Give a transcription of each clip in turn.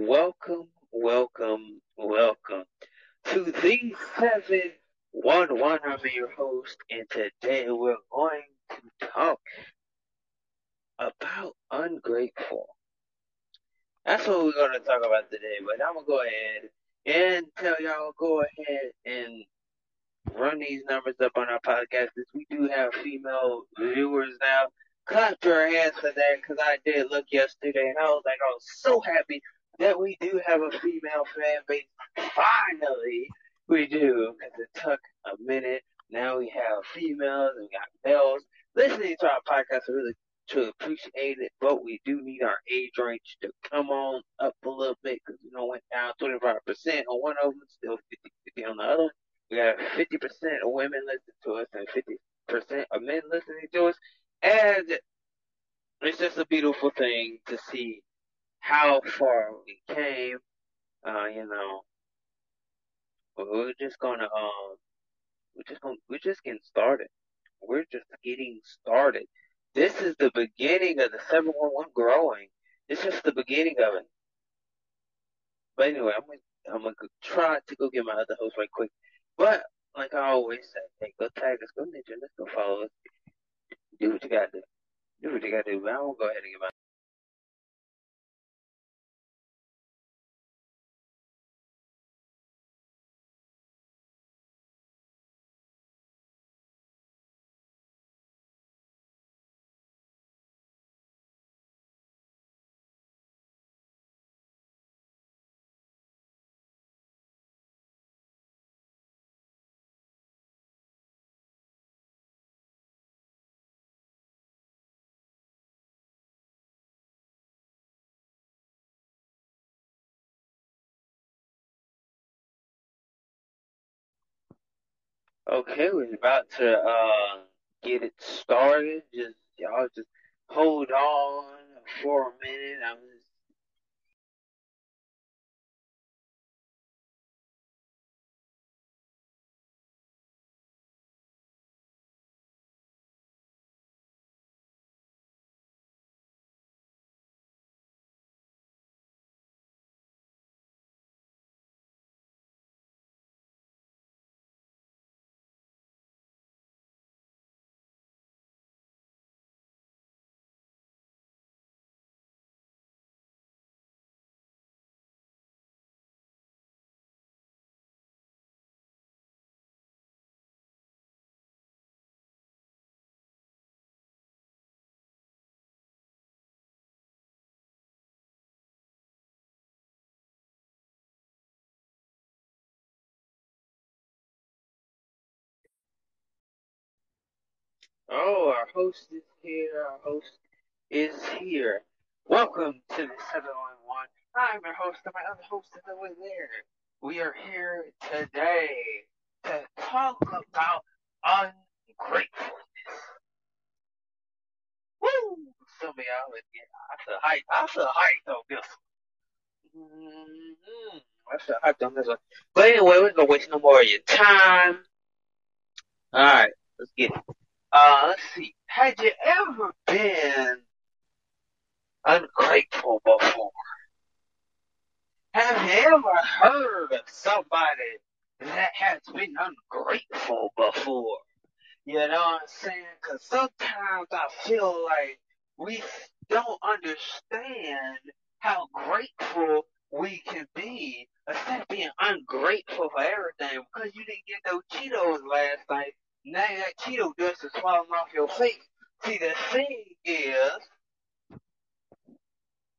Welcome, welcome, welcome to the 711. I'm your host, and today we're going to talk about ungrateful. That's what we're going to talk about today, but I'm going to go ahead and tell y'all go ahead and run these numbers up on our podcast. We do have female viewers now. Clap your hands for that because I did look yesterday and I was like, I was so happy that we do have a female fan base. Finally, we do because it took a minute. Now we have females and we got males listening to our podcast. Really to appreciate it, but we do need our age range to come on up a little bit because you know went down 25% on one of them, still 50 50 on the other. We got 50% of women listening to us and 50% of men listening to us. And it's just a beautiful thing to see how far we came. Uh, you know, we're just gonna, um, we're just gonna, we're just getting started. We're just getting started. This is the beginning of the 711 growing. It's just the beginning of it. But anyway, I'm gonna, I'm gonna try to go get my other host right quick. But like I always say, hey, go tag us, go ninja, let's go follow us. Do what you gotta do. Do what you gotta do. But I'm gonna go ahead and get my Okay, we're about to uh get it started. Just y'all just hold on for a minute. I'm Oh, our host is here. Our host is here. Welcome to the 711. I'm your host, and my other host is over there. We are here today to talk about ungratefulness. Woo! Some of y'all I feel hyped. I feel hyped on this one. Mm-hmm. I feel hyped on this one. But anyway, we're gonna waste no more of your time. Alright, let's get it. Uh, let's see. Had you ever been ungrateful before? Have you ever heard of somebody that has been ungrateful before? You know what I'm saying? Cause sometimes I feel like we don't understand how grateful we can be instead of being ungrateful for everything because you didn't get no Cheetos last night. Now that Cheeto dust is falling off your face. See, the thing is,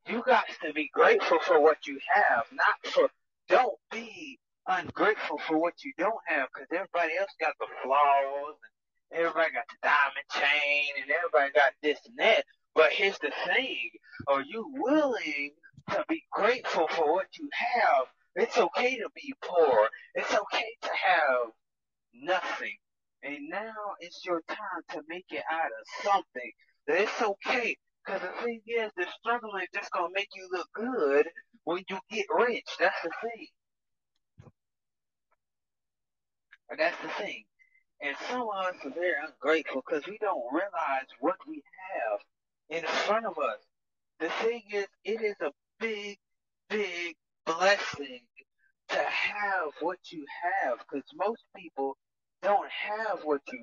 you got to be grateful for what you have, not for, don't be ungrateful for what you don't have because everybody else got the flaws and everybody got the diamond chain and everybody got this and that. But here's the thing, are you willing to be grateful for what you have? It's okay to be poor. It's okay to have nothing. And now it's your time to make it out of something. It's okay. Because the thing is, the struggle is just going to make you look good when you get rich. That's the thing. And that's the thing. And some of us are very ungrateful because we don't realize what we have in front of us. The thing is, it is a big, big blessing to have what you have because most people don't have what you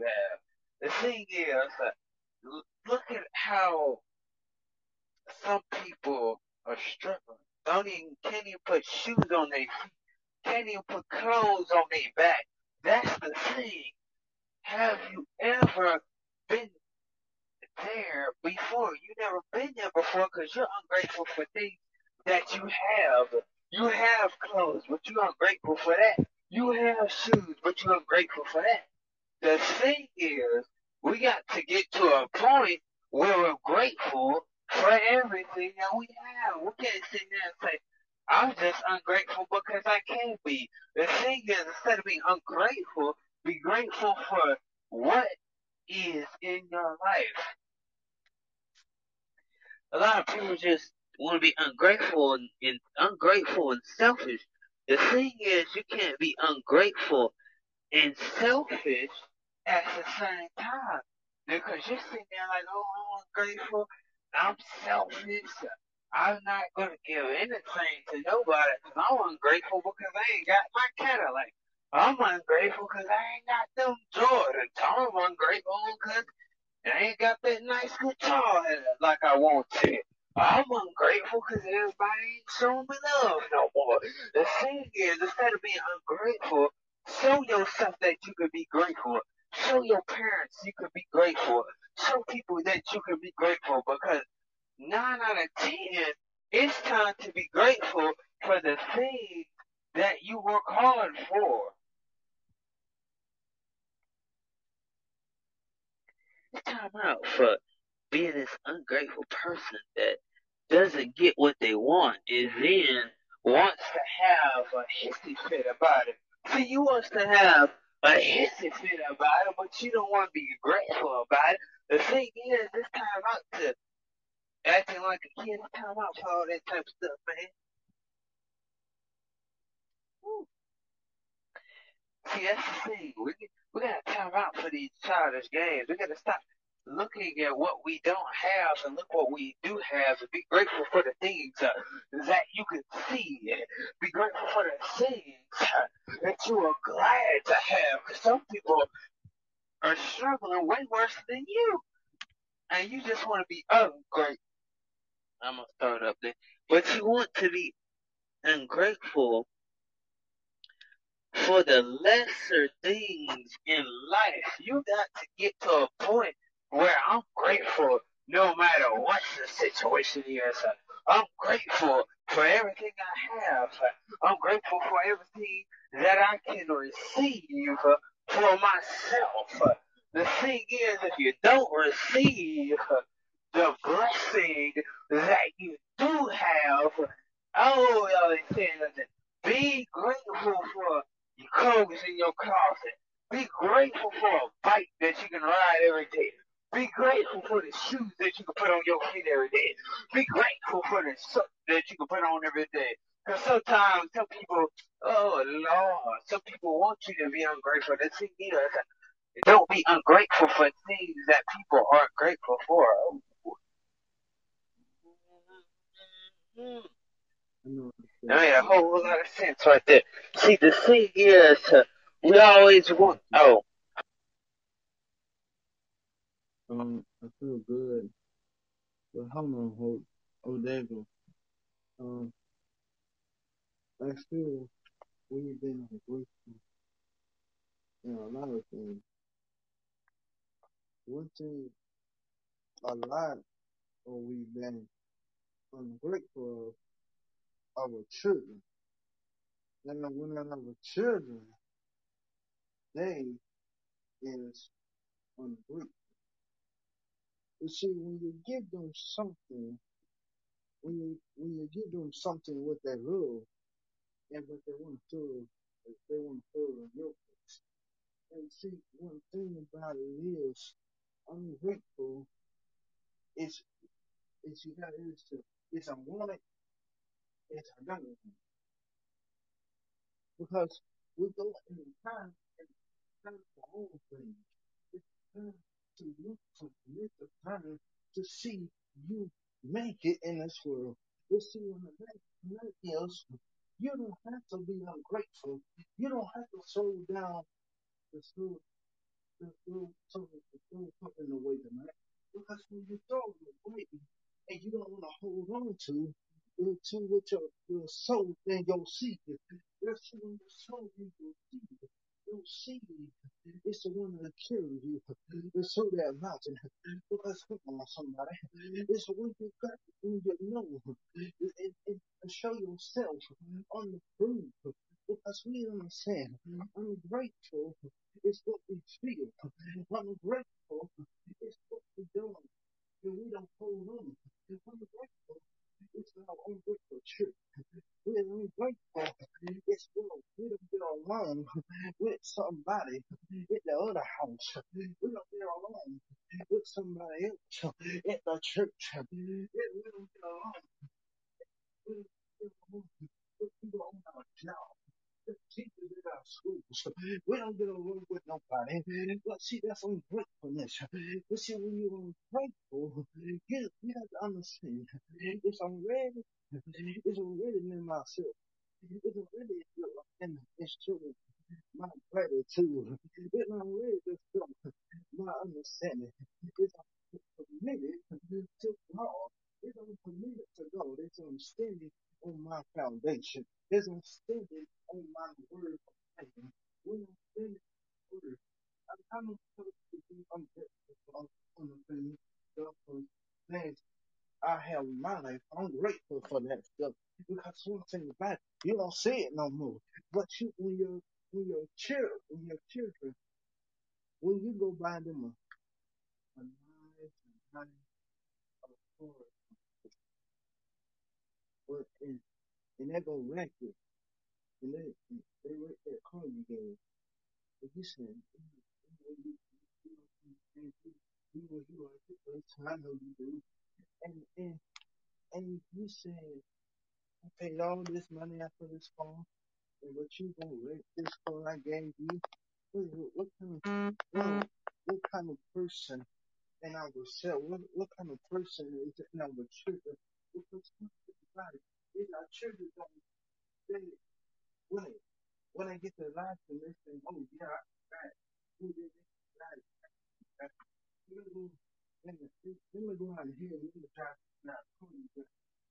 what we don't have and look what we do have and be grateful for the things uh, that you can see. Be grateful for the things uh, that you are glad to have. Because some people are struggling way worse than you. And you just want to be ungrateful. I'm going to start up there. But you want to be ungrateful for the lesser things in life. You got to get to a point where I'm grateful no matter what the situation is. I'm grateful for everything I have. I'm grateful for everything that I can receive for myself. The thing is, if you don't receive the blessing that you do have, oh, saying nothing. Be grateful for your clothes in your closet. Be grateful for a bike that you can ride every day. Be grateful for the shoes that you can put on your feet every day. Be grateful for the soap that you can put on every day. Because sometimes some people, oh Lord, some people want you to be ungrateful. The thing is, don't be ungrateful for things that people aren't grateful for. Mm-hmm. That made a whole lot of sense right there. See, the thing is, we always want, oh, Um, I feel good. But hold on, hold. Oh, there you go. Um, I feel we've been ungrateful in a lot of things. One thing, a lot, or we've been ungrateful of our children. Now, when our children, they is ungrateful. You see, when you give them something, when you when you give them something what they love and what they want to they want to in your face. And see, one thing about it is, ungrateful is is you got is to it's a wanted, it's a don't want. because we go in time and time for all things. It's time to look look the time to see you make it in this world. You see, when the man else You don't have to be ungrateful. You don't have to slow down the slow, the so the slow something away tonight. Because when you throw it away and you don't want to hold on to, to what your, your soul and your seed. That's when your soul and your seed. Your seed is the one that carries you. So that mountain. Because come on, somebody. It's when you got when you know and, and show yourself on the proof. Because we understand. I'm grateful. It's what we feel. I'm grateful. It's what we do. And we don't hold on. I'm grateful. It's own grateful. It's well, we don't get along with somebody at the other house. We don't get along with somebody else at the church. We don't get along with people on our job. Teachers in our schools. We don't get along with nobody. But see, that's ungratefulness. But see, when you're ungrateful, you, you have to understand. It's already, it's already in myself. It's already in, it's true my gratitude. It's already just my understanding. It's permitted to God. It's permitted to God. It's I'm standing on my foundation. It's I'm standing on my word of faith. When I'm standing on word, I'm of supposed to be ungrateful on the things, things I have in my life. I'm grateful for that stuff. Because one thing about it, you don't see it no more. But you, when you're, when your children, when your children, when you go buy them a, a nice, a nice, a toy, or, and, and they go it, and they, and they wreck that car you gave, and you said, you know, you, are the first time I know you do. And, and, and you said, I paid all this money after this phone, and what you gonna wreck this phone I gave you? What, what, what kind of, what, what kind of person in our self? What, what kind of person is and I will in our children? Because everybody is our children don't they when they when they get their lives and they say, Oh yeah, I got it. Who did it? Me go let me go out here and let me try not to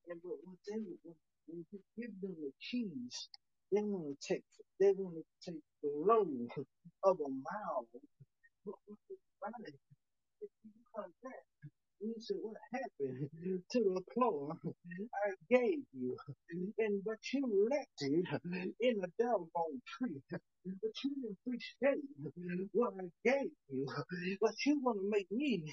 and but what they when, you give them the keys, they want to take they want to take the load of a mile. But what the body, if you come back. You said, what happened to the clothes I gave you? And but you left it in a doggone tree. But you didn't appreciate what I gave you. But you want to make me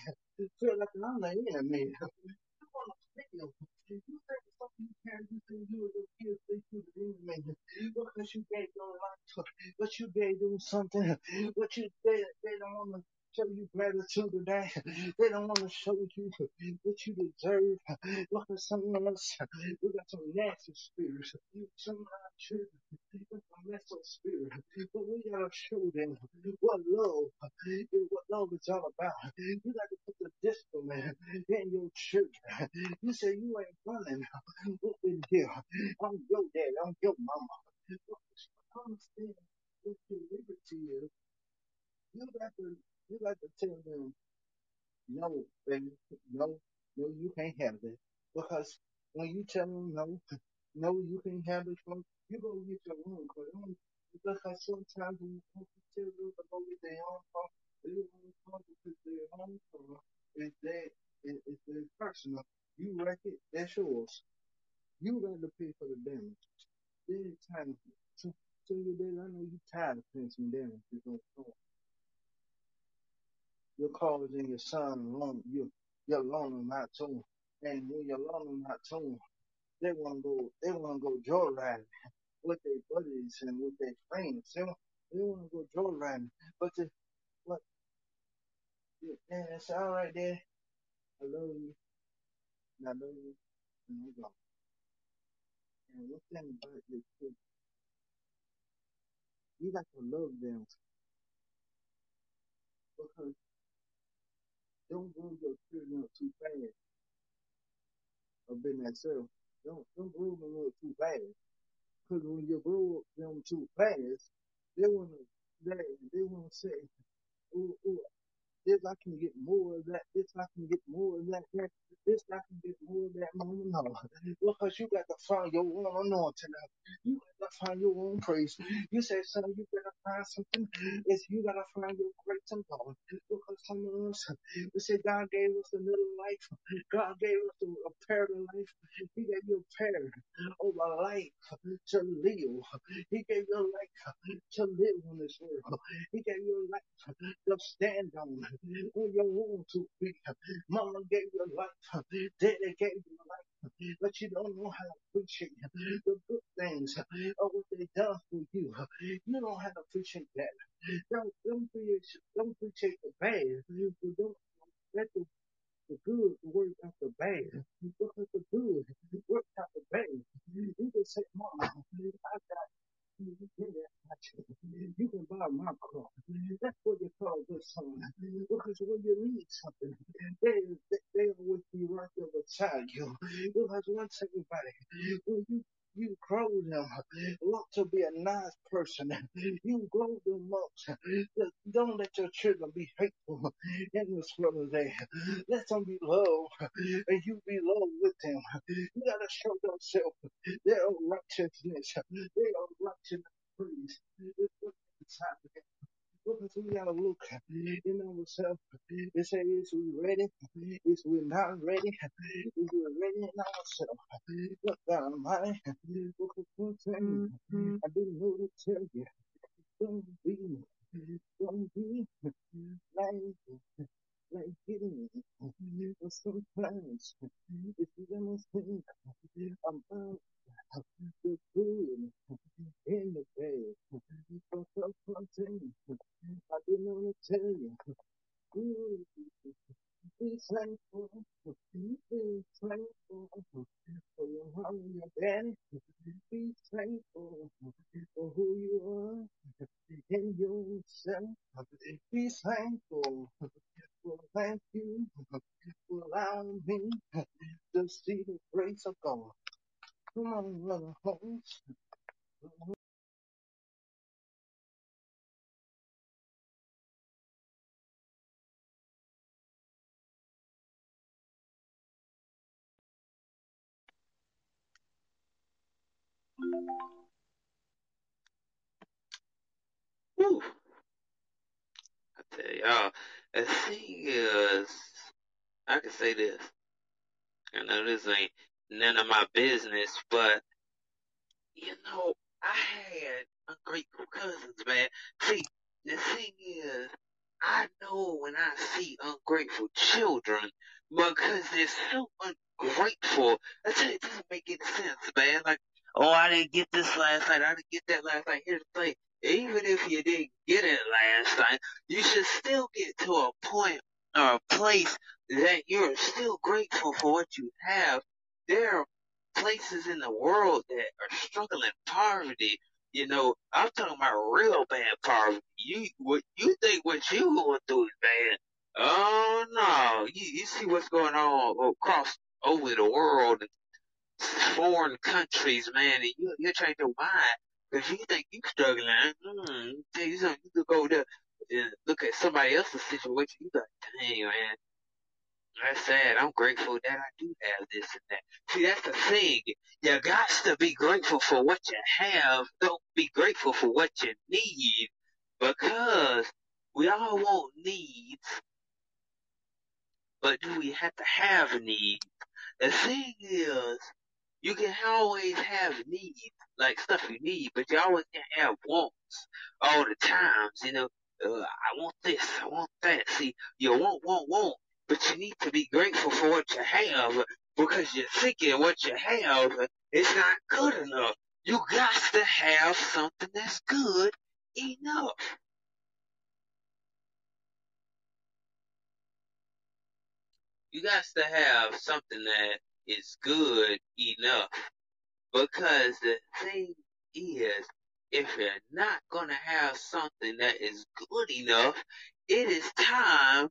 feel like I'm the enemy. You want to feel. You think something you can't do to you and your kids, they do the enemy. Because you gave your life, but you gave them something. But you they, they don't want to show you gratitude today. They don't want to show you what you deserve. Look at someone else. We got some nasty spirits. Some of our children with some messed up spirit. But we gotta show them what love is, what love is all about. You got to put the discipline in your children. You say you ain't running up in here. I'm your dad. I'm your mama. Understand what your liberty is. You got to you got to tell them no, baby, no, no, you can't have that. Because when you tell them no, no, you can't have it, from, you go get your own clothes. Um, because sometimes when you want to tell them to go get their own clothes, they don't want to come because their own clothes is that, is, is their personal. You wreck it, that's yours. You got to pay for the damage. Then it's time to, so you baby, I know you tired of paying some damage. You're going to You're causing your son loan you you're loaning out to. And when you're loaning out to they wanna go they wanna go joyriding with their buddies and with their friends. They, wa- they wanna go joyriding. But the what yeah, it's all right there. I love you and I love you and go. And about this too, you got to love them because don't grow your children up too fast I've been that self. Don't don't grow them up too fast Because when you grow them too fast, they wanna they they wanna say, oh, oh, this I can get more of that. This I can get more of that. that this I can get more of that. No, no. Because you got to find your own anointing. You got to find your own praise. You say, son, you gotta find something. It's you gotta find your great and God. Because some of us, we say God gave us a little life. God gave us a, a pair of life. He gave you a pair of a life to live. He gave you a life to live on this world. He gave you a life to stand on on your own two feet. Mama gave you life. Daddy gave you life. But you don't know how to appreciate the good things of what they done for you. You don't have to appreciate that. Don't, don't, appreciate, don't appreciate the bad. Don't let the the good work out the bad. Because the good work out the bad. You can say, Mama, I got you can buy my car. That's what you call good son. Because when you need something, they, they, they always be right there beside you. Because once everybody, when you you grow them up to be a nice person. You grow them up. Don't let your children be hateful in this world there. Let them be loved and you be loved with them. You gotta show yourself their righteousness. They are righteous praise. It's what it's happening. Because we gotta look in ourselves and say, is we ready? Is we not ready? Is we ready in ourselves? Look, God Almighty, because one thing I didn't know to tell you, don't be, don't be like, like getting mm-hmm. sometimes mm-hmm. if you're gonna think about the good in the bad, but one thing I didn't want to tell you, good be thankful. Mm-hmm. Be thankful for your mom and your daddy. Be thankful for who you are in yourself. Be thankful. Well, thank you for allowing me to see the grace of God. Come on, brother Holmes. Whew. I tell y'all, the thing is, I can say this. I know this ain't none of my business, but you know, I had ungrateful cousins, man. See, the thing is, I know when I see ungrateful children because they're so ungrateful. I tell you, it doesn't make any sense, man. Like, oh, I didn't get this last night. I didn't get that last night. Here's the thing. Even if you didn't get it last time, you should still get to a point or a place that you're still grateful for what you have. There are places in the world that are struggling poverty. You know, I'm talking about real bad poverty. You what you think what you going through is bad? Oh no! You you see what's going on across over the world, foreign countries, man, and you you change your mind because you think you struggling. Mm, you something, you could go there and look at somebody else's situation. You like, dang man, that's sad. I'm grateful that I do have this and that. See, that's the thing. You got to be grateful for what you have. Don't be grateful for what you need because we all want needs, but do we have to have needs? The thing is, you can always have needs, like stuff you need, but you always can have wants all the times. You know, uh, I want this, I want that. See, you want, want, want, but you need to be grateful for what you have because you're thinking what you have is not good enough. You got to have something that's good enough. You got to have something that is good enough because the thing is, if you're not going to have something that is good enough, it is time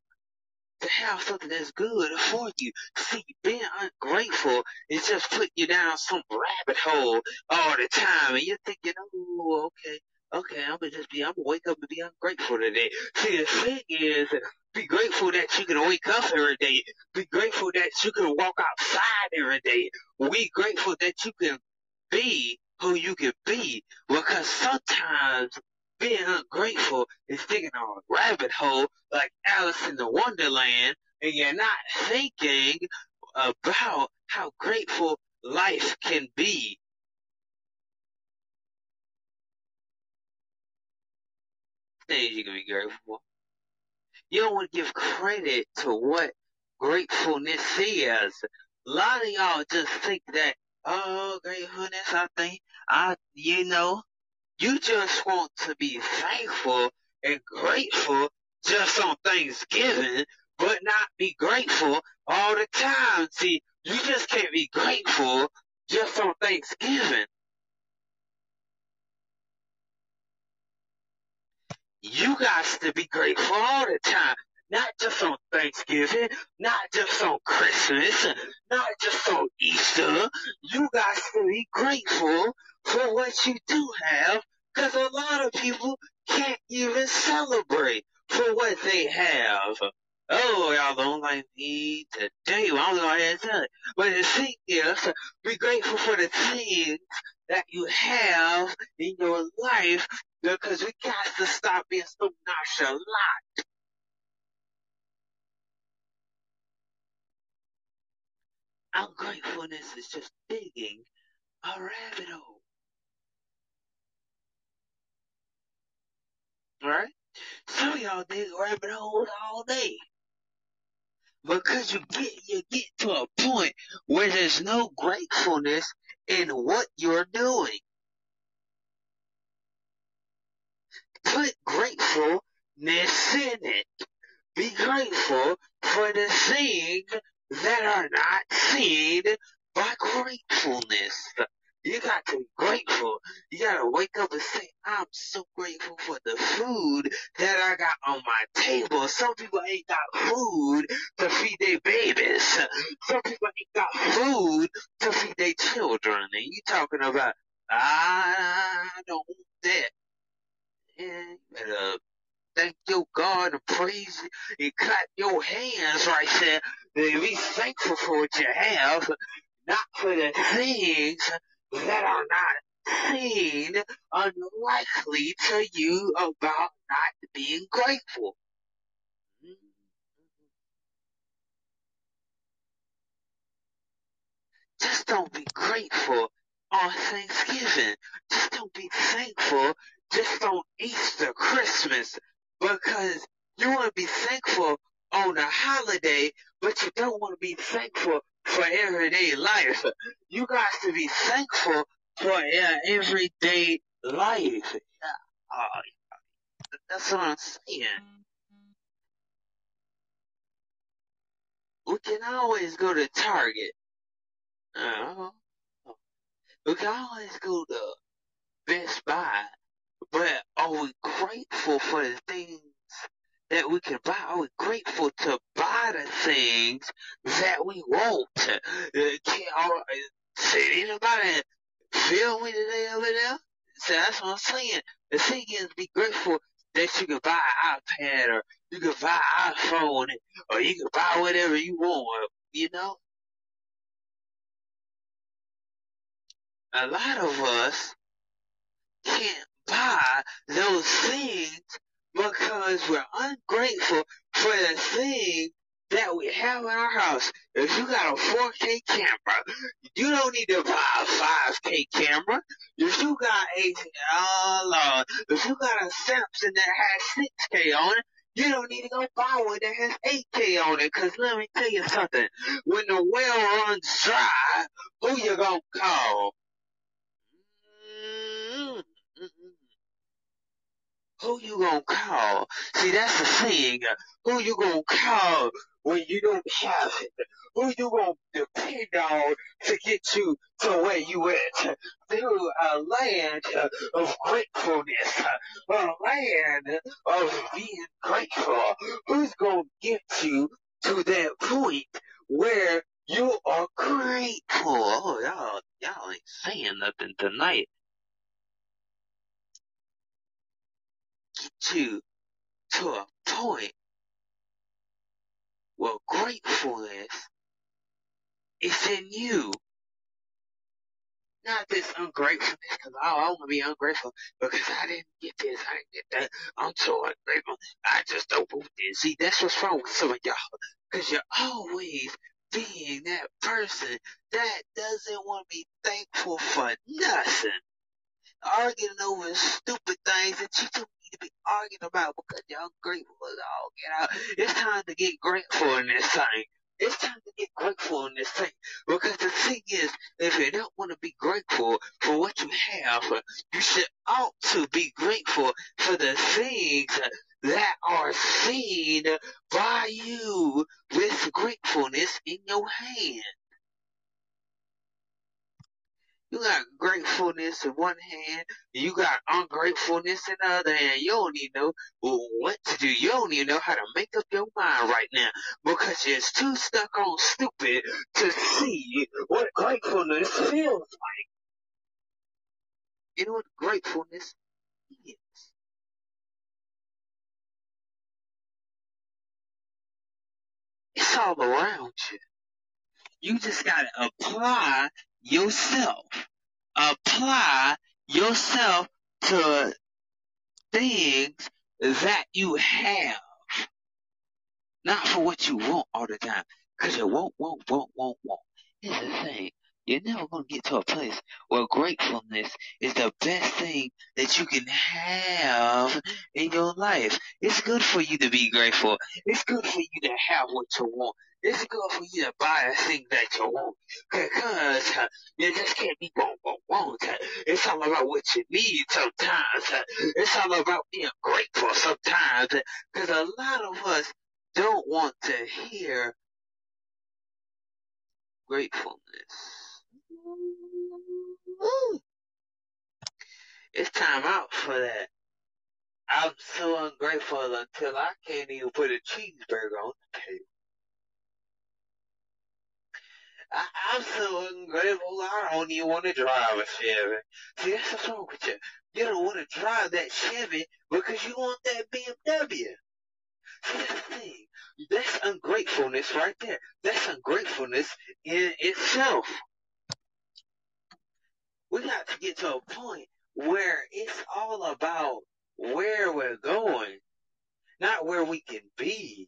to have something that's good for you. See, being ungrateful is just putting you down some rabbit hole all the time, and you're thinking, oh, okay, okay, I'm gonna just be, I'm gonna wake up and be ungrateful today. See, the thing is, be grateful that you can wake up every day. Be grateful that you can walk outside every day. Be grateful that you can be who you can be, because sometimes being ungrateful is digging on a rabbit hole like Alice in the Wonderland, and you're not thinking about how grateful life can be. Things you can be grateful for. You don't want to give credit to what gratefulness is. A lot of y'all just think that, oh, gratefulness, I think, I, you know, you just want to be thankful and grateful just on Thanksgiving, but not be grateful all the time. See, you just can't be grateful just on Thanksgiving. You got to be grateful all the time. Not just on Thanksgiving, not just on Christmas, not just on Easter. You got to be grateful for what you do have because a lot of people can't even celebrate for what they have. Oh, y'all don't like me today. Well, I'm going to tell it. But the thing is, be grateful for the things that you have in your life because we got to stop being so nonchalant. Ungratefulness is just digging a rabbit hole. Right? Some of y'all dig rabbit holes all day. Because you get you get to a point where there's no gratefulness in what you're doing. Put gratefulness in it. Be grateful for the things that are not seen by gratefulness. You got to be grateful. You gotta wake up and say, I'm so grateful for the food that I got on my table. Some people ain't got food to feed their babies. Some people ain't got food to feed their children. And you talking about, I don't want that. And you better thank your God and praise and clap your hands right there. Be thankful for what you have, not for the things that are not seen unlikely to you about not being grateful. Just don't be grateful on Thanksgiving. Just don't be thankful just on Easter, Christmas, because you want to be thankful on a holiday, but you don't want to be thankful for everyday life. You got to be thankful for uh, everyday life. Uh, that's what I'm saying. We can always go to Target. Uh, we can always go to Best Buy. But are we grateful for the things that we can buy. Are we grateful to buy the things that we want? Uh, can, are, did anybody feel me today over there? So that's what I'm saying. The thing is, be grateful that you can buy an iPad or you can buy an iPhone or you can buy whatever you want, you know? A lot of us can't buy those things because we're ungrateful for the thing that we have in our house. If you got a 4K camera, you don't need to buy a 5K camera. If you got a, oh Lord, if you got a Samsung that has 6K on it, you don't need to go buy one that has 8K on it. Cause let me tell you something. When the well runs dry, who you gonna call? Who you gonna call? See, that's the thing. Who you gonna call when you don't have it? Who you gonna depend on to get you to where you at? Through a land of gratefulness, a land of being grateful. Who's gonna get you to that point where you are grateful. Oh, y'all, y'all ain't saying nothing tonight. You to a point where gratefulness is in you. Not this ungratefulness, because I, I want to be ungrateful because I didn't get this, I didn't get that. I'm so ungrateful. I just don't want this. See, that's what's wrong with some of y'all. Because you're always being that person that doesn't want to be thankful for nothing. Arguing over stupid things that you don't to be arguing about because you're ungrateful as all get out. It's time to get grateful in this thing. It's time to get grateful in this thing. Because the thing is, if you don't want to be grateful for what you have, you should ought to be grateful for the things that are seen by you with gratefulness in your hand. You got gratefulness in one hand, you got ungratefulness in the other hand. You don't even know what to do. You don't even know how to make up your mind right now because you're too stuck on stupid to see what gratefulness feels like. You know what gratefulness is? It's all around you. You just gotta apply yourself. Apply yourself to things that you have. Not for what you want all the time. Cause you won't, won't, won't, won't, won't. Here's the thing. You're never gonna get to a place where gratefulness is the best thing that you can have in your life. It's good for you to be grateful. It's good for you to have what you want. It's good for you to buy a thing that you want. Because uh, you just can't be want, want, want. It's all about what you need sometimes. It's all about being grateful sometimes. Because a lot of us don't want to hear gratefulness. It's time out for that. I'm so ungrateful until I can't even put a cheeseburger on the table. I, I'm so ungrateful I don't even want to drive a Chevy. See, that's what's wrong with you. You don't want to drive that Chevy because you want that BMW. See, that's the thing. That's ungratefulness right there. That's ungratefulness in itself. We got to get to a point where it's all about where we're going, not where we can be.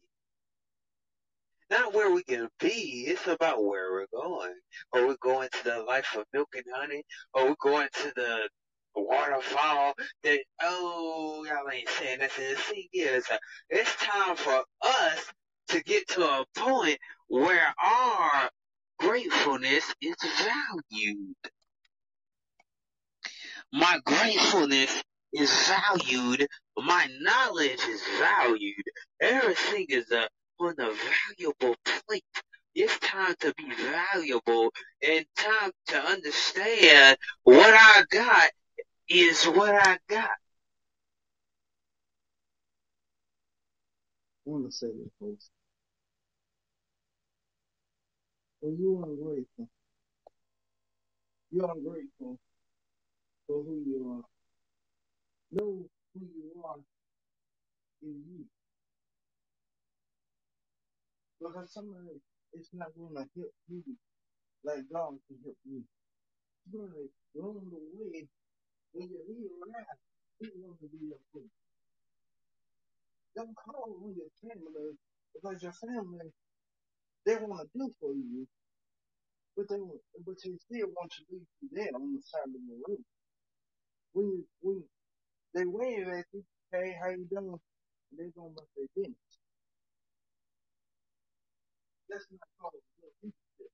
Not where we can be, it's about where we're going. Are we going to the life of milk and honey? Are we going to the waterfall that, oh, y'all ain't saying nothing. The thing is, uh, it's time for us to get to a point where our gratefulness is valued. My gratefulness is valued. My knowledge is valued. Everything is uh, on a valuable plate. It's time to be valuable and time to understand what I got is what I got. I want to say this, folks. When you're ungrateful, you're ungrateful for who you are. Know who you are in you. Because somebody it's not going to help you like God can help you. Somebody along the way, when you leave around, He wants to be your friend. Don't call on your family because your family, they want to do for you, but they but they still want to leave you there on the side of the road. When you, when they wave at you, hey, how you doing? They're going to bust their business. That's not called leadership.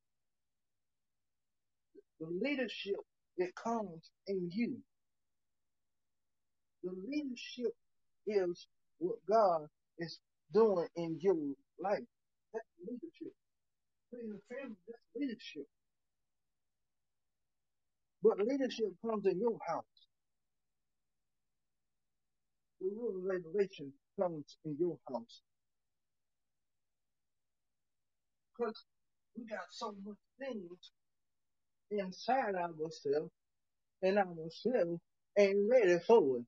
The leadership that comes in you, the leadership is what God is doing in your life. That's leadership. In the family, that's leadership. But leadership comes in your house. The rule and regulation comes in your house. Because we got so much things inside ourselves and ourselves ain't ready for it.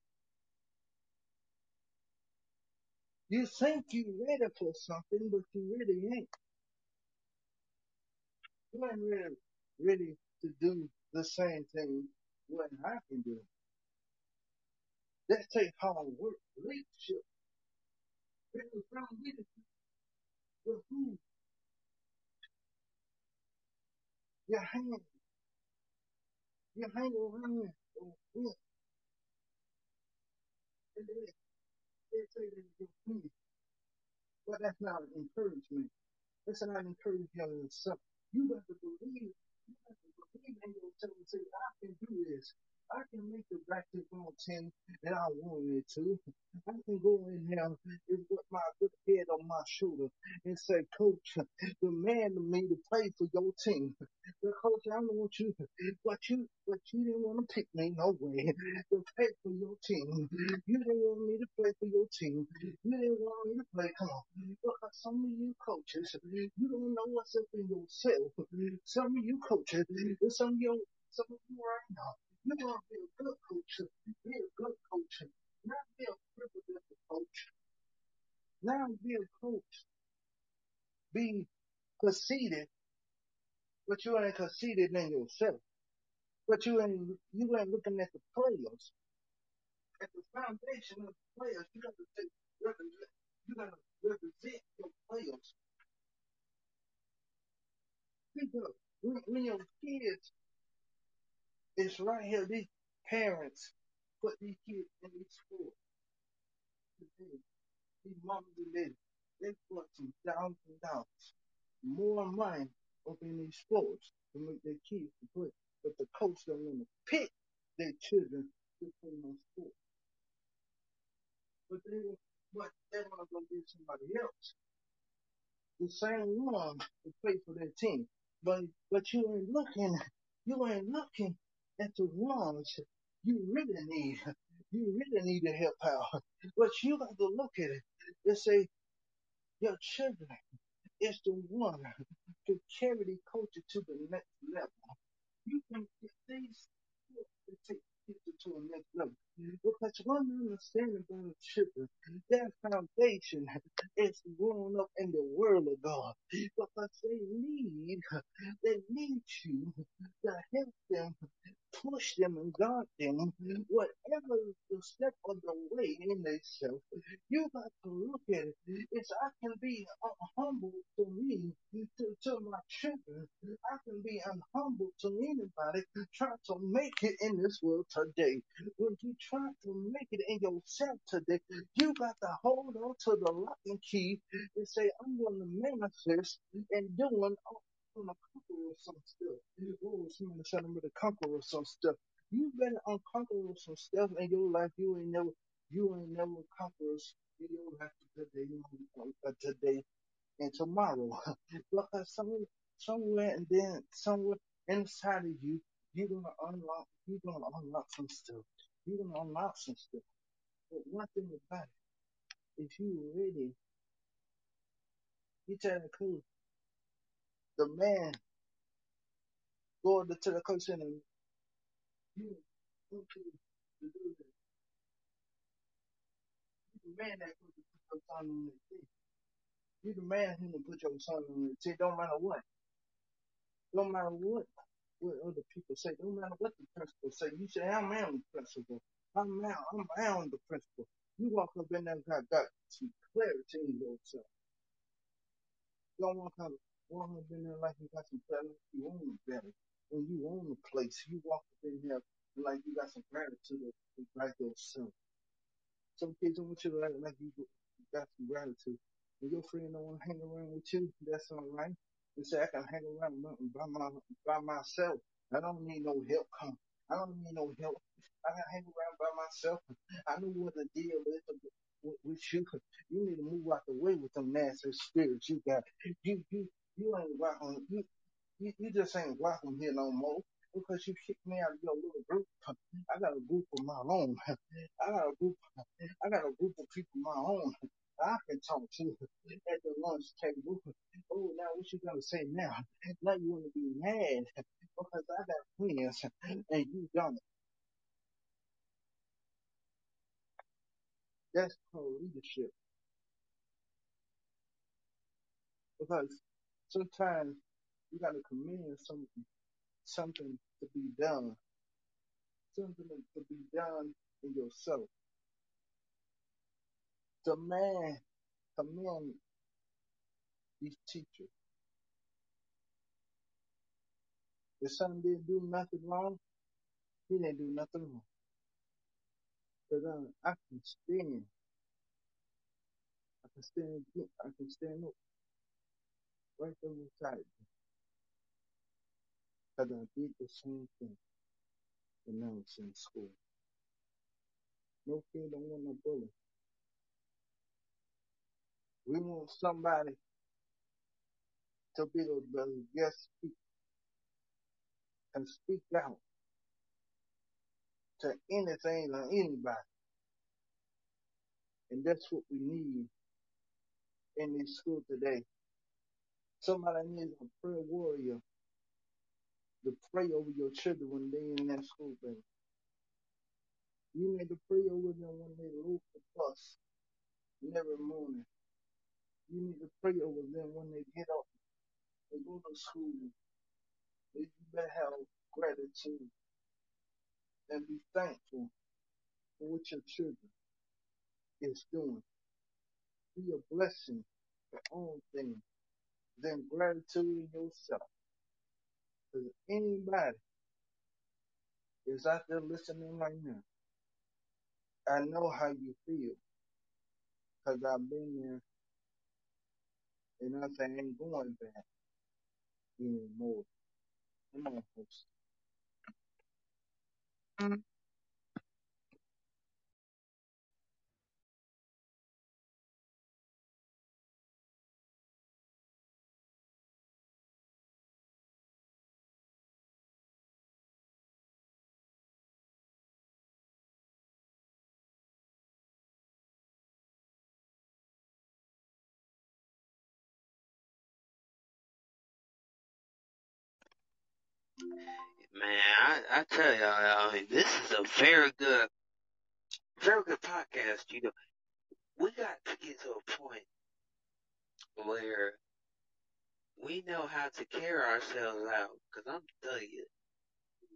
You think you ready for something, but you really ain't. You ain't really ready to do the same thing what I can do. Let's take hard work, leadership, really from leadership, but who you hang, you hang around with, and they, they say that you're free, but that's not an encouragement. That's not encouraging yourself. You have to believe, you have to believe in yourself and say, I can do this. I can make the basketball team that I wanted to. I can go in there and put my good head on my shoulder and say, Coach, demand of me to play for your team. But coach, I don't want you, but you, but you didn't want to pick me no way to play for your team. You didn't want me to play for your team. You didn't want me to play. Come on, because some of you coaches, you don't know what's up in yourself. Some of you coaches, some of you, some of you right now, you want to be a good coach, be a good coach, not be a privileged coach, Now be a coach, be conceited, but you ain't conceited in yourself. But you ain't you ain't looking at the players. At the foundation of the players, you gotta take represent you gotta represent your players. Of when, when your kids is right here, these parents put these kids in these schools. These moms and daddies, they put some thousands of dollars, more money up in these sports to make their kids to play. But the coach don't want to pick their children to play in those sports. But they but they want to go get somebody else. The same one to play for their team. But but you ain't looking you ain't looking at the ones you really need. You really need to help out. But you got to look at it and say, your children is the one to carry the culture to the next level. You can get these to take people to a next level. Because one understanding about the children, their foundation is growing up in the world of God. Because they need, they need you to help them push them and guard them, whatever the step of the way in themselves. You got to look at it. It's I can be uh, humble to me, to, to my children. I can be unhumble to anybody trying to make it in this world today. When you try to make it in yourself today, you got to hold on to the lock and key and say, I'm going to manifest and doing on the conqueror of some stuff. Oh, somebody telling me to conquer of some stuff. You've been unconqueror of some stuff in your life. You ain't never, you ain't never conquerors in your life today, uh, today and tomorrow. because somewhere, somewhere and then somewhere inside of you, you're gonna unlock, you're gonna unlock some stuff. You're gonna unlock some stuff. But one thing about it, if you really, you tell the coach, the man go to the coach and you, you, you, the man that put your son on the team. You the man who can put your son on the team. Don't matter what. Don't matter what what other people say. Don't matter what the principal say. You say I'm am the principal. I'm now I'm am the principal. You walk up in there and got, got some clarity in yourself. You don't walk up walk up in there like you got some clarity. You own the belly. When you own the place, you walk up in there like you got some gratitude about yourself. Some kids don't want you to act like you got some gratitude. When your friend don't want to hang around with you, that's all right. You say I can hang around by my by myself. I don't need no help. Come, I don't need no help. I can hang around by myself. I know what the deal is with, with you. You need to move out the way with them nasty spirits you got. You you you ain't welcome. Um, you you, you just ain't welcome here no more because you kicked me out of your little group. I got a group of my own. I got a group. I got a group of people of my own. I can talk to at the lunch table. Oh, now what you gonna say now? Now you wanna be mad because I got friends and you don't. That's called leadership. Because sometimes you gotta command something, something to be done, something to be done in yourself. Demand, command these teachers. If son didn't do nothing wrong, he didn't do nothing wrong. But um, I can stand, I can stand, I can stand up right there beside you. Because I did the same thing when I was in school. No kid don't want no bully. We want somebody to be able to just speak and speak out to anything or anybody. And that's what we need in this school today. Somebody needs a prayer warrior to pray over your children when they in that school, baby. You need to pray over them when they load the bus every morning. You need to pray over them when they get up and go to school. You better have gratitude and be thankful for what your children is doing. Be a blessing for all things. Then gratitude yourself. Because anybody is out there listening right now, I know how you feel. Because I've been there and I say I ain't going back anymore. Come on, folks. Mm. Man, I, I tell y'all, I mean, this is a very good, very good podcast. You know, we got to get to a point where we know how to carry ourselves out. Cause I'm telling you,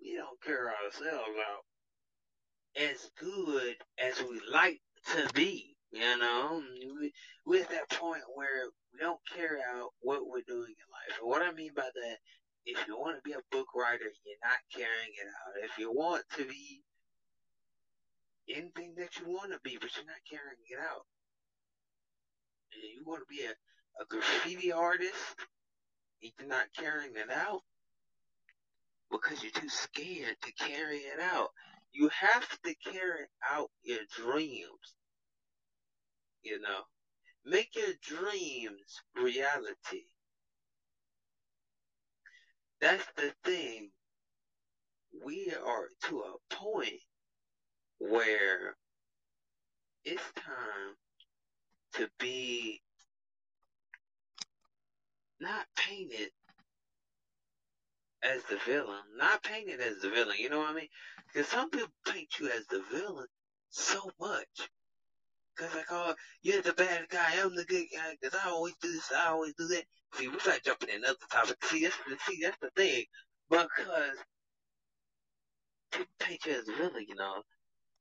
we don't carry ourselves out as good as we like to be. You know, we, we're at that point where we don't carry out what we're doing in life. What I mean by that, if you want to be a book writer, you're not carrying it out. If you want to be anything that you want to be, but you're not carrying it out. You want to be a, a graffiti artist, you're not carrying it out because you're too scared to carry it out. You have to carry out your dreams. You know, make your dreams reality. That's the thing. We are to a point where it's time to be not painted as the villain, not painted as the villain. You know what I mean? Because some people paint you as the villain so much. Cause like, oh, you're the bad guy, I'm the good guy, cause I always do this, I always do that. See, we start jumping in other topics. See, that's the, see, that's the thing. Because paint you as you know.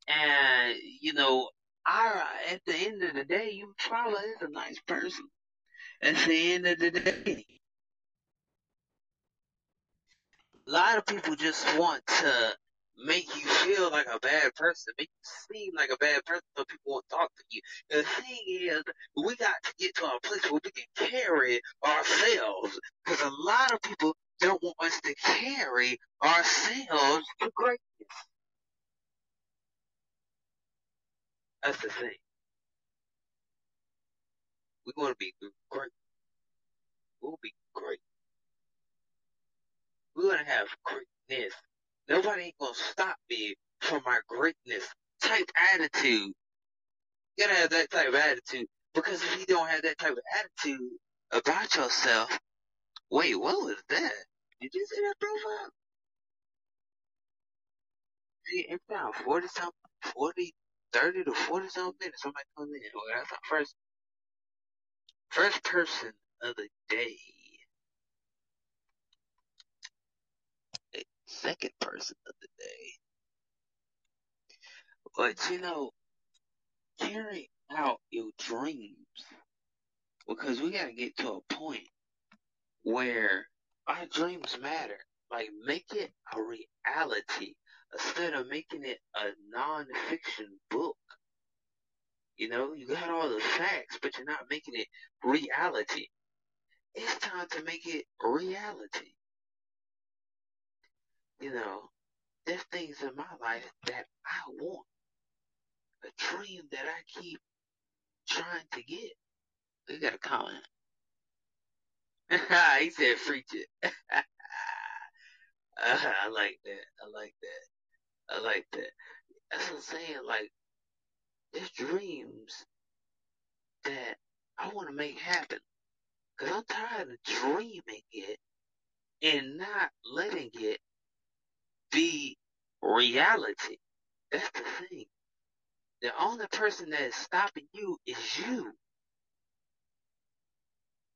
And, you know, I, at the end of the day, you probably is a nice person. At the end of the day. A lot of people just want to make you feel like a bad person, make you seem like a bad person so people won't talk to you. The thing is, we got to get to a place where we can carry ourselves. Because a lot of people don't want us to carry ourselves to greatness. That's the thing. We want to be great. We'll be great. We're going to have greatness. Nobody ain't to stop me from my greatness type attitude. You gotta have that type of attitude Because if you don't have that type of attitude about yourself, wait, what was that? Did you see that profile? See, it's now 40 something, 40, 30 to 40 something minutes. Somebody comes in. Okay, that's our first, first person of the day. Second person of the day. But you know, carry out your dreams because we gotta get to a point where our dreams matter. Like make it a reality instead of making it a non-fiction book. You know, you got all the facts, but you're not making it reality. It's time to make it reality. You know, there's things in my life that I want. A dream that I keep trying to get. We got a comment. he said, "Freak it." uh, I like that. I like that. I like that. That's what I'm saying. Like, there's dreams that I want to make happen. Cause I'm tired of dreaming it and not letting it be reality. That's the thing. The only person that is stopping you is you.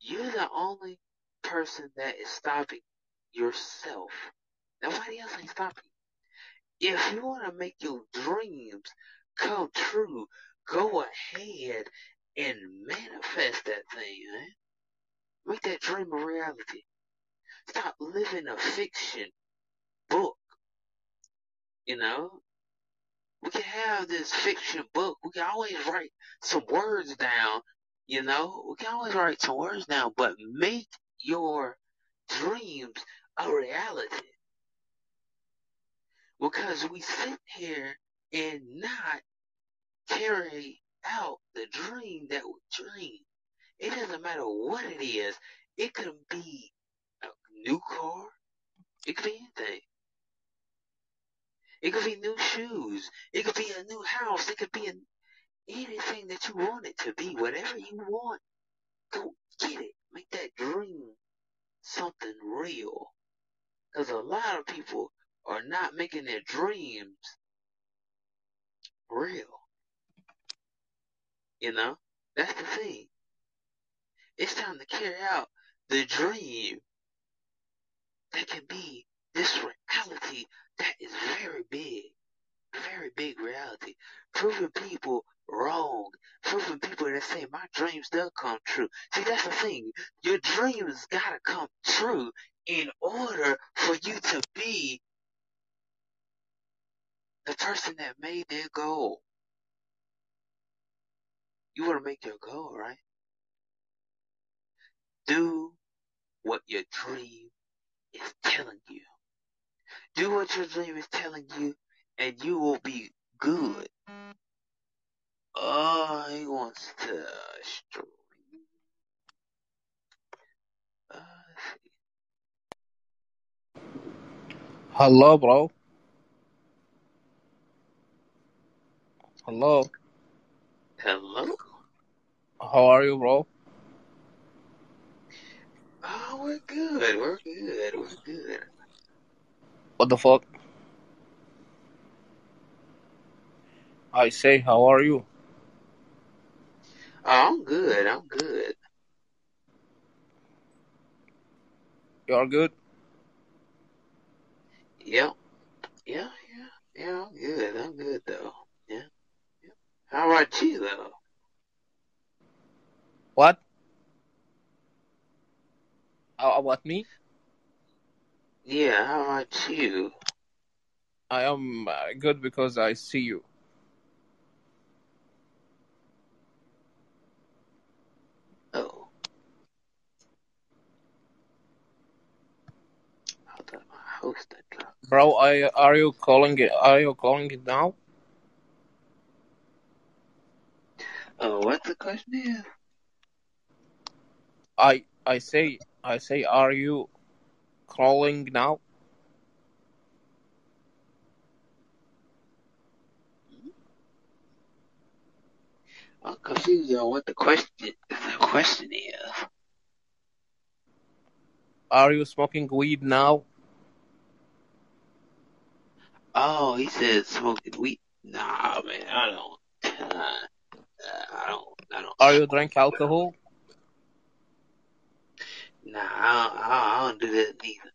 You're the only person that is stopping yourself. Nobody else ain't stopping you. If you want to make your dreams come true, go ahead and manifest that thing, man. Make that dream a reality. Stop living a fiction book. You know? We can have this fiction book. We can always write some words down you know, we can always write some words down, but make your dreams a reality. Because we sit here and not carry out the dream that we dream. It doesn't matter what it is. It could be a new car. It could be anything. It could be new shoes. It could be a new house. It could be anything that you want it to be, whatever you want, go get it. Make that dream something real. Because a lot of people are not making their dreams real. You know? That's the thing. It's time to carry out the dream that can be this reality that is very big. Very big reality. Proving people wrong. Proving people that say my dreams don't come true. See, that's the thing. Your dreams gotta come true in order for you to be the person that made their goal. You wanna make your goal, right? Do what your dream is telling you. Do what your dream is telling you and you will be good. Oh, he wants to. Uh, Hello, bro. Hello. hello? How are you, bro? Oh, we're good. We're good. We're good. What the fuck? I say, how are you? Oh, I'm good. I'm good. You are good? Yep. Yeah, yeah. Yeah, I'm good. I'm good, though. Yeah. yeah. How about you, though? What? How about me? Yeah, how about you? I am uh, good because I see you. Oh. I thought my host had. Bro, I are you calling it? Are you calling it now? Oh, what the question is? I I say I say, are you calling now? I'm confused on what the question the question is. Are you smoking weed now? Oh, he said smoking weed. Nah, man, I don't. Uh, I don't. I don't. Are you drink alcohol? Nah, I don't, I don't do that neither.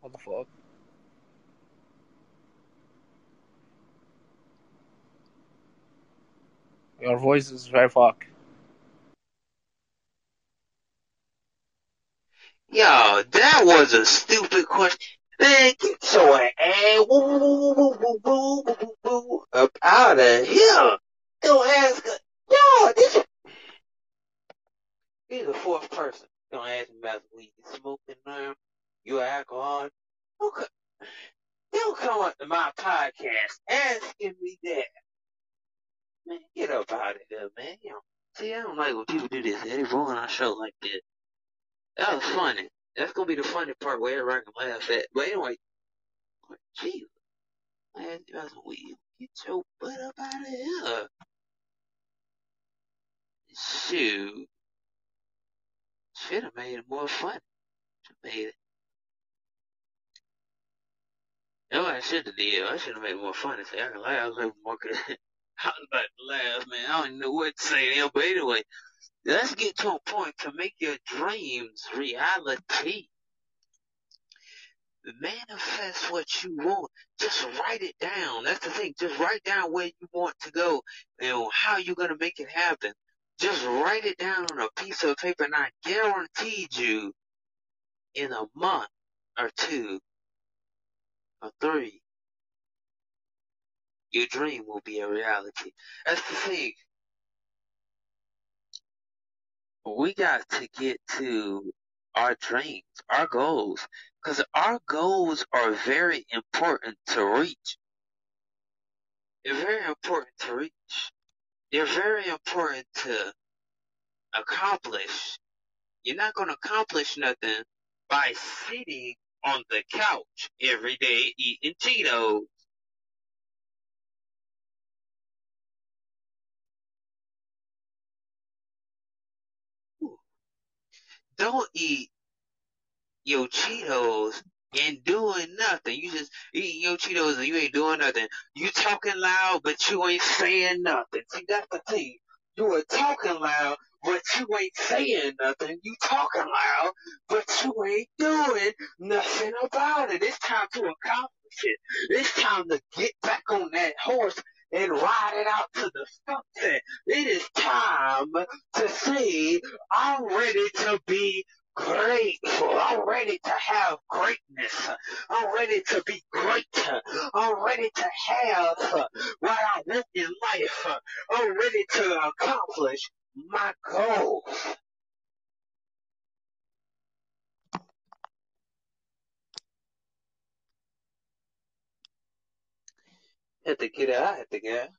What the fuck? Your voice is very fuck. Yo, that was a stupid question. Man, get your ass woo, woo, woo, woo, woo, woo, woo, woo, up out of here. Don't ask. Yo, this. He's the fourth person. Don't ask me about weed smoking now. You alcohol. Don't come, don't come up to my podcast asking me that. Man, get up out of here, man. You know, see, I don't like when people do this. They ruin our show like that. That was funny. That's gonna be the funny part where everybody can laugh at. But anyway, Jesus, man, that's weird. Get your butt up out of here. Shoot. Should have made it more fun. Should have made it. No, I should have did. I should have made it more funny. So I can laugh a little more. Cause I was about to laugh, man. I don't know what to say now. But anyway, let's get to a point to make your dreams reality. Manifest what you want. Just write it down. That's the thing. Just write down where you want to go and how you're going to make it happen. Just write it down on a piece of paper and I guarantee you in a month or two or three, your dream will be a reality. That's the thing. We got to get to our dreams, our goals, because our goals are very important to reach. They're very important to reach. They're very important to accomplish. You're not going to accomplish nothing by sitting on the couch every day eating Cheetos. Don't eat your Cheetos and doing nothing. You just eating your Cheetos and you ain't doing nothing. You talking loud, but you ain't saying nothing. See, that's the thing. You are talking loud, but you ain't saying nothing. You talking loud, but you ain't doing nothing about it. It's time to accomplish it. It's time to get back on that horse and ride it out to the sunset. It is time to say, I'm ready to be grateful. I'm ready to have greatness. I'm ready to be great. I'm ready to have what I want in life. I'm ready to accomplish my goals. I had to get it. I had to get it.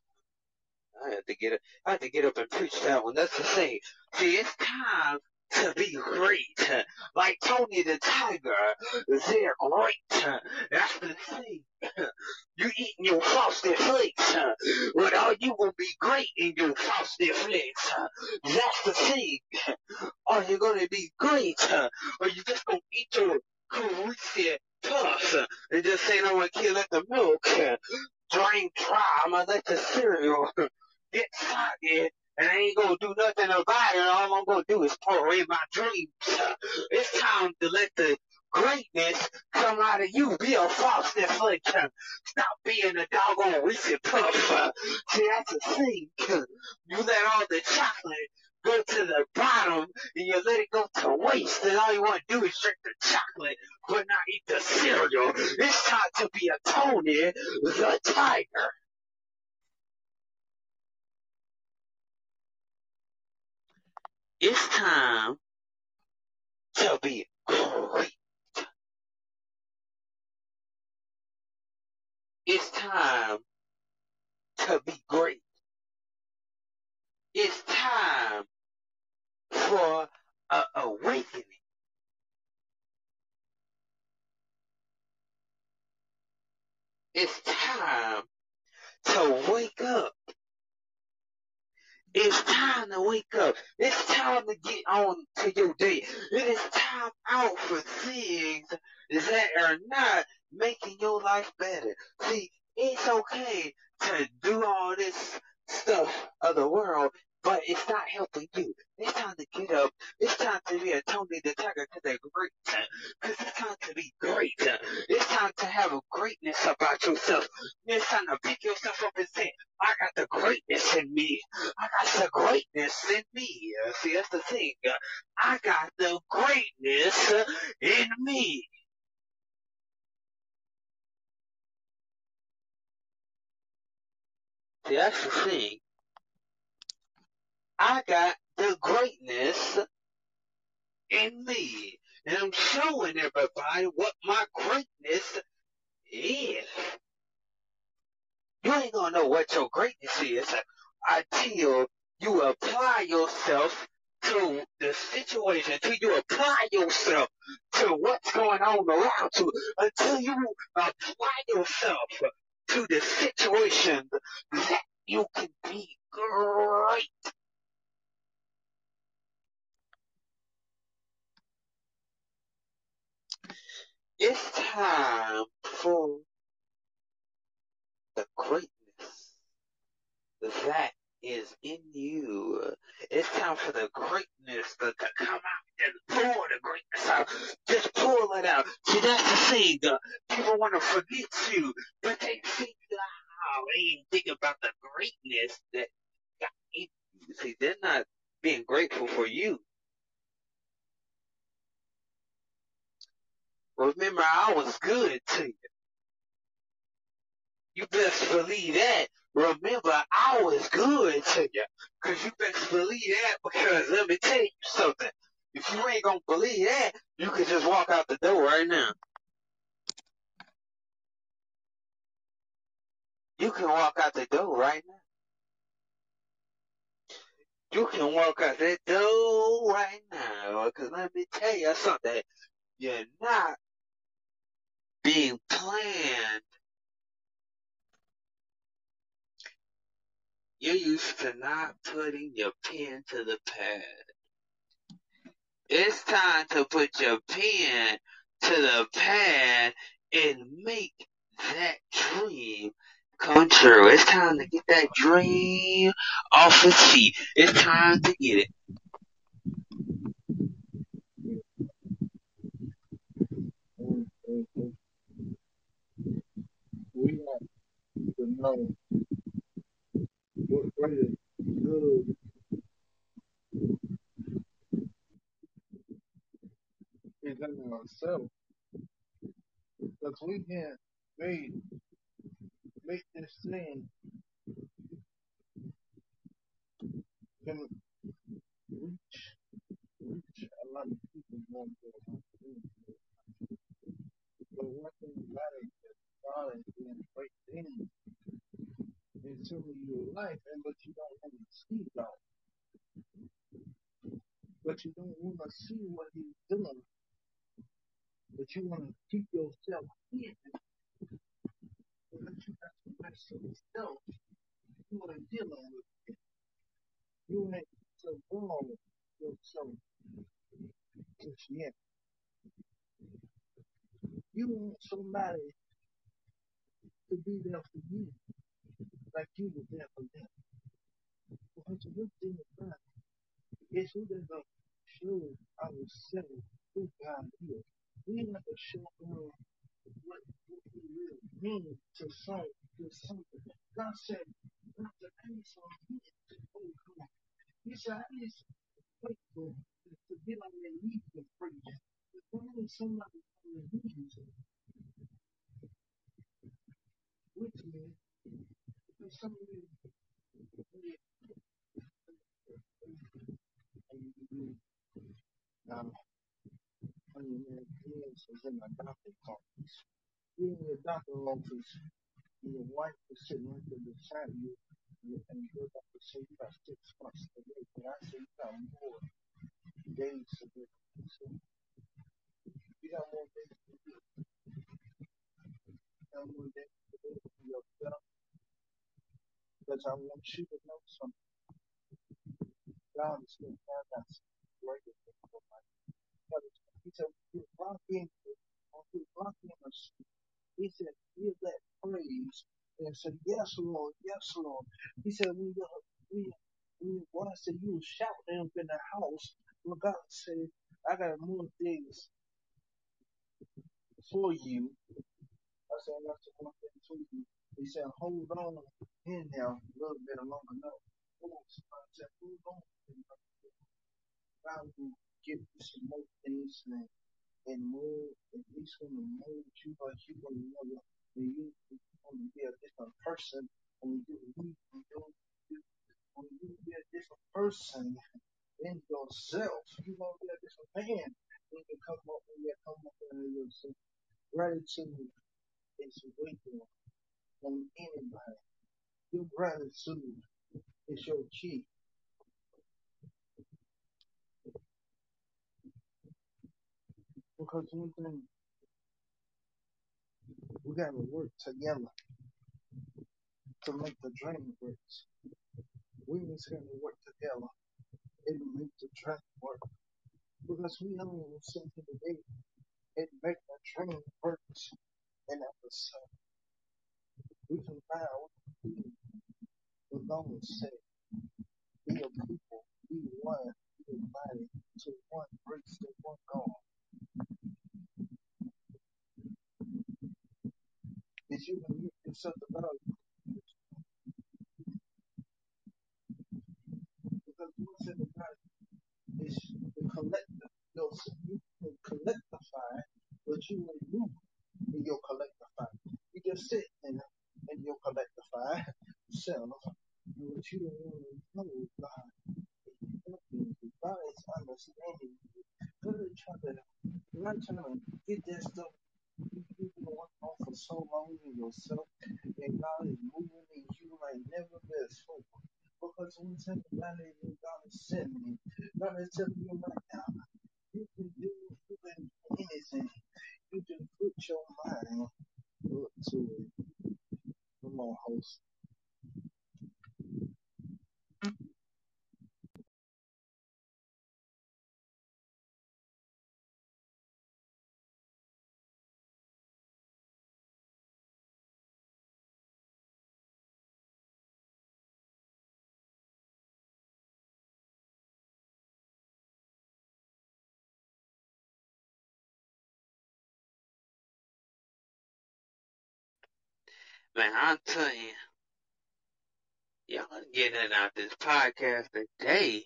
I had to get it. I had to get up and preach that one. That's the thing. See, it's time to be great. Like Tony the Tiger, they're great. That's the thing. You eating your frosted flakes, but are you gonna be great in your frosted flakes? That's the thing. Are you gonna be great, or you just gonna eat your greasy puffs and just say, "I want to kill at the milk"? Drain dry. I'm gonna let the cereal get soggy and I ain't gonna do nothing about it. All I'm gonna do is pour away my dreams. It's time to let the greatness come out of you. Be a frosted flake. Stop being a doggone Reese's puff. See, that's the thing. You let all the chocolate go to the bottom and you let it go to waste and all you want to do is drink the chocolate but not eat the cereal. It's time to be a Tony the Tiger. It's time to be great. It's time to be great. It's time for awakening. It's time to wake up. Time to wake up. It's time to get on to your day. It is time out for things that are not making your life better. See, it's okay to do all this stuff of the world, but it's not helping you. It's time to get up. It's time to be a Tony the Tiger to the great. Cause it's time to be great. It's time to have a greatness about yourself. It's time to pick yourself up and say, I got the greatness in me. I got the greatness in me. See, that's the thing. I got the greatness in me. See, that's the thing. I got the greatness in me. And I'm showing everybody what my greatness is. You ain't gonna know what your greatness is until you apply yourself to the situation, until you apply yourself to what's going on around you, until you apply yourself to the situation that you can be great. It's time for the greatness that is in you. It's time for the greatness to, to come out and pour the greatness out. Just pull it out. See, that's the thing. People want to forget you, but they think, oh, they ain't think about the greatness that got in you. See, they're not being grateful for you. Remember, I was good to you. You best believe that. Remember, I was good to you. Cause you best believe that because let me tell you something. If you ain't gonna believe that, you can just walk out the door right now. You can walk out the door right now. You can walk out that door right now. Cause let me tell you something. You're not being planned. You're used to not putting your pen to the pad. It's time to put your pen to the pad and make that dream come true. It's time to get that dream off its feet. It's time to get it. We have to know what greater good is in ourselves. Because we can't make this thing can reach, reach a lot of people want to do. But one thing about it is God is doing great things in some of your life, and but you don't want to see God. But you don't want to see what He's doing. But you want to keep yourself hidden. But you got to mess yourself. You want to deal with it. You ain't surround yourself just yet. You want somebody to be there thing about it is we got to show ourselves who God is. We have to show them what, He really means to some to something. God said, God said, I need some hands to overcome. He said, I need some faithful to get on their knees and you. If need somebody on their knees with me, because some of you, um, when your in the doctor's office, you're in the doctor's office, your wife is sitting right there beside you, and your doctor say you got six months to live, but I say you got more days to live. So you got more days to live. You got more days to live. I want you to know something. God is going to out something greater in your life. He said, you walk in, you walk in he said, give that praise and said, yes, Lord, yes, Lord. He said, when we, we, when God said you shouting up in the house, well, God said, I got more things for you. I said, I got more things for you. He said, hold on in there a little bit longer. No. Somebody said, hold on. God will you some more things and, and more, and he's going to mold you like you're going to know when you, you're to be a different person when you, when you, when you be a different person in yourself, you're going to be a different man when you come up, when you come up in yourself. Gratitude is waiting on anybody. Your gratitude is your key. Because one thing, we got to work together to make the dream work. We just got to work together and make the dream work. Because we only know something today, it make the dream work. And at the same, we can find what we the Lord said, be a people, be one, be united to one grace, to one God. If you can make yourself about because one said about is the collective. You'll, you can collectivify, but you will move in your collectivify. You just sit in, in your collectivify self, but you don't to know God. God is understanding you. God is trying to, not to get that stuff you've been working on for so long in yourself, and God is moving in you like never before. Because one about it is God is sending. God is telling you right now, you can do, you can do anything. You just put your mind to it. Come on, host. Man, I'm telling you, y'all getting out this podcast today.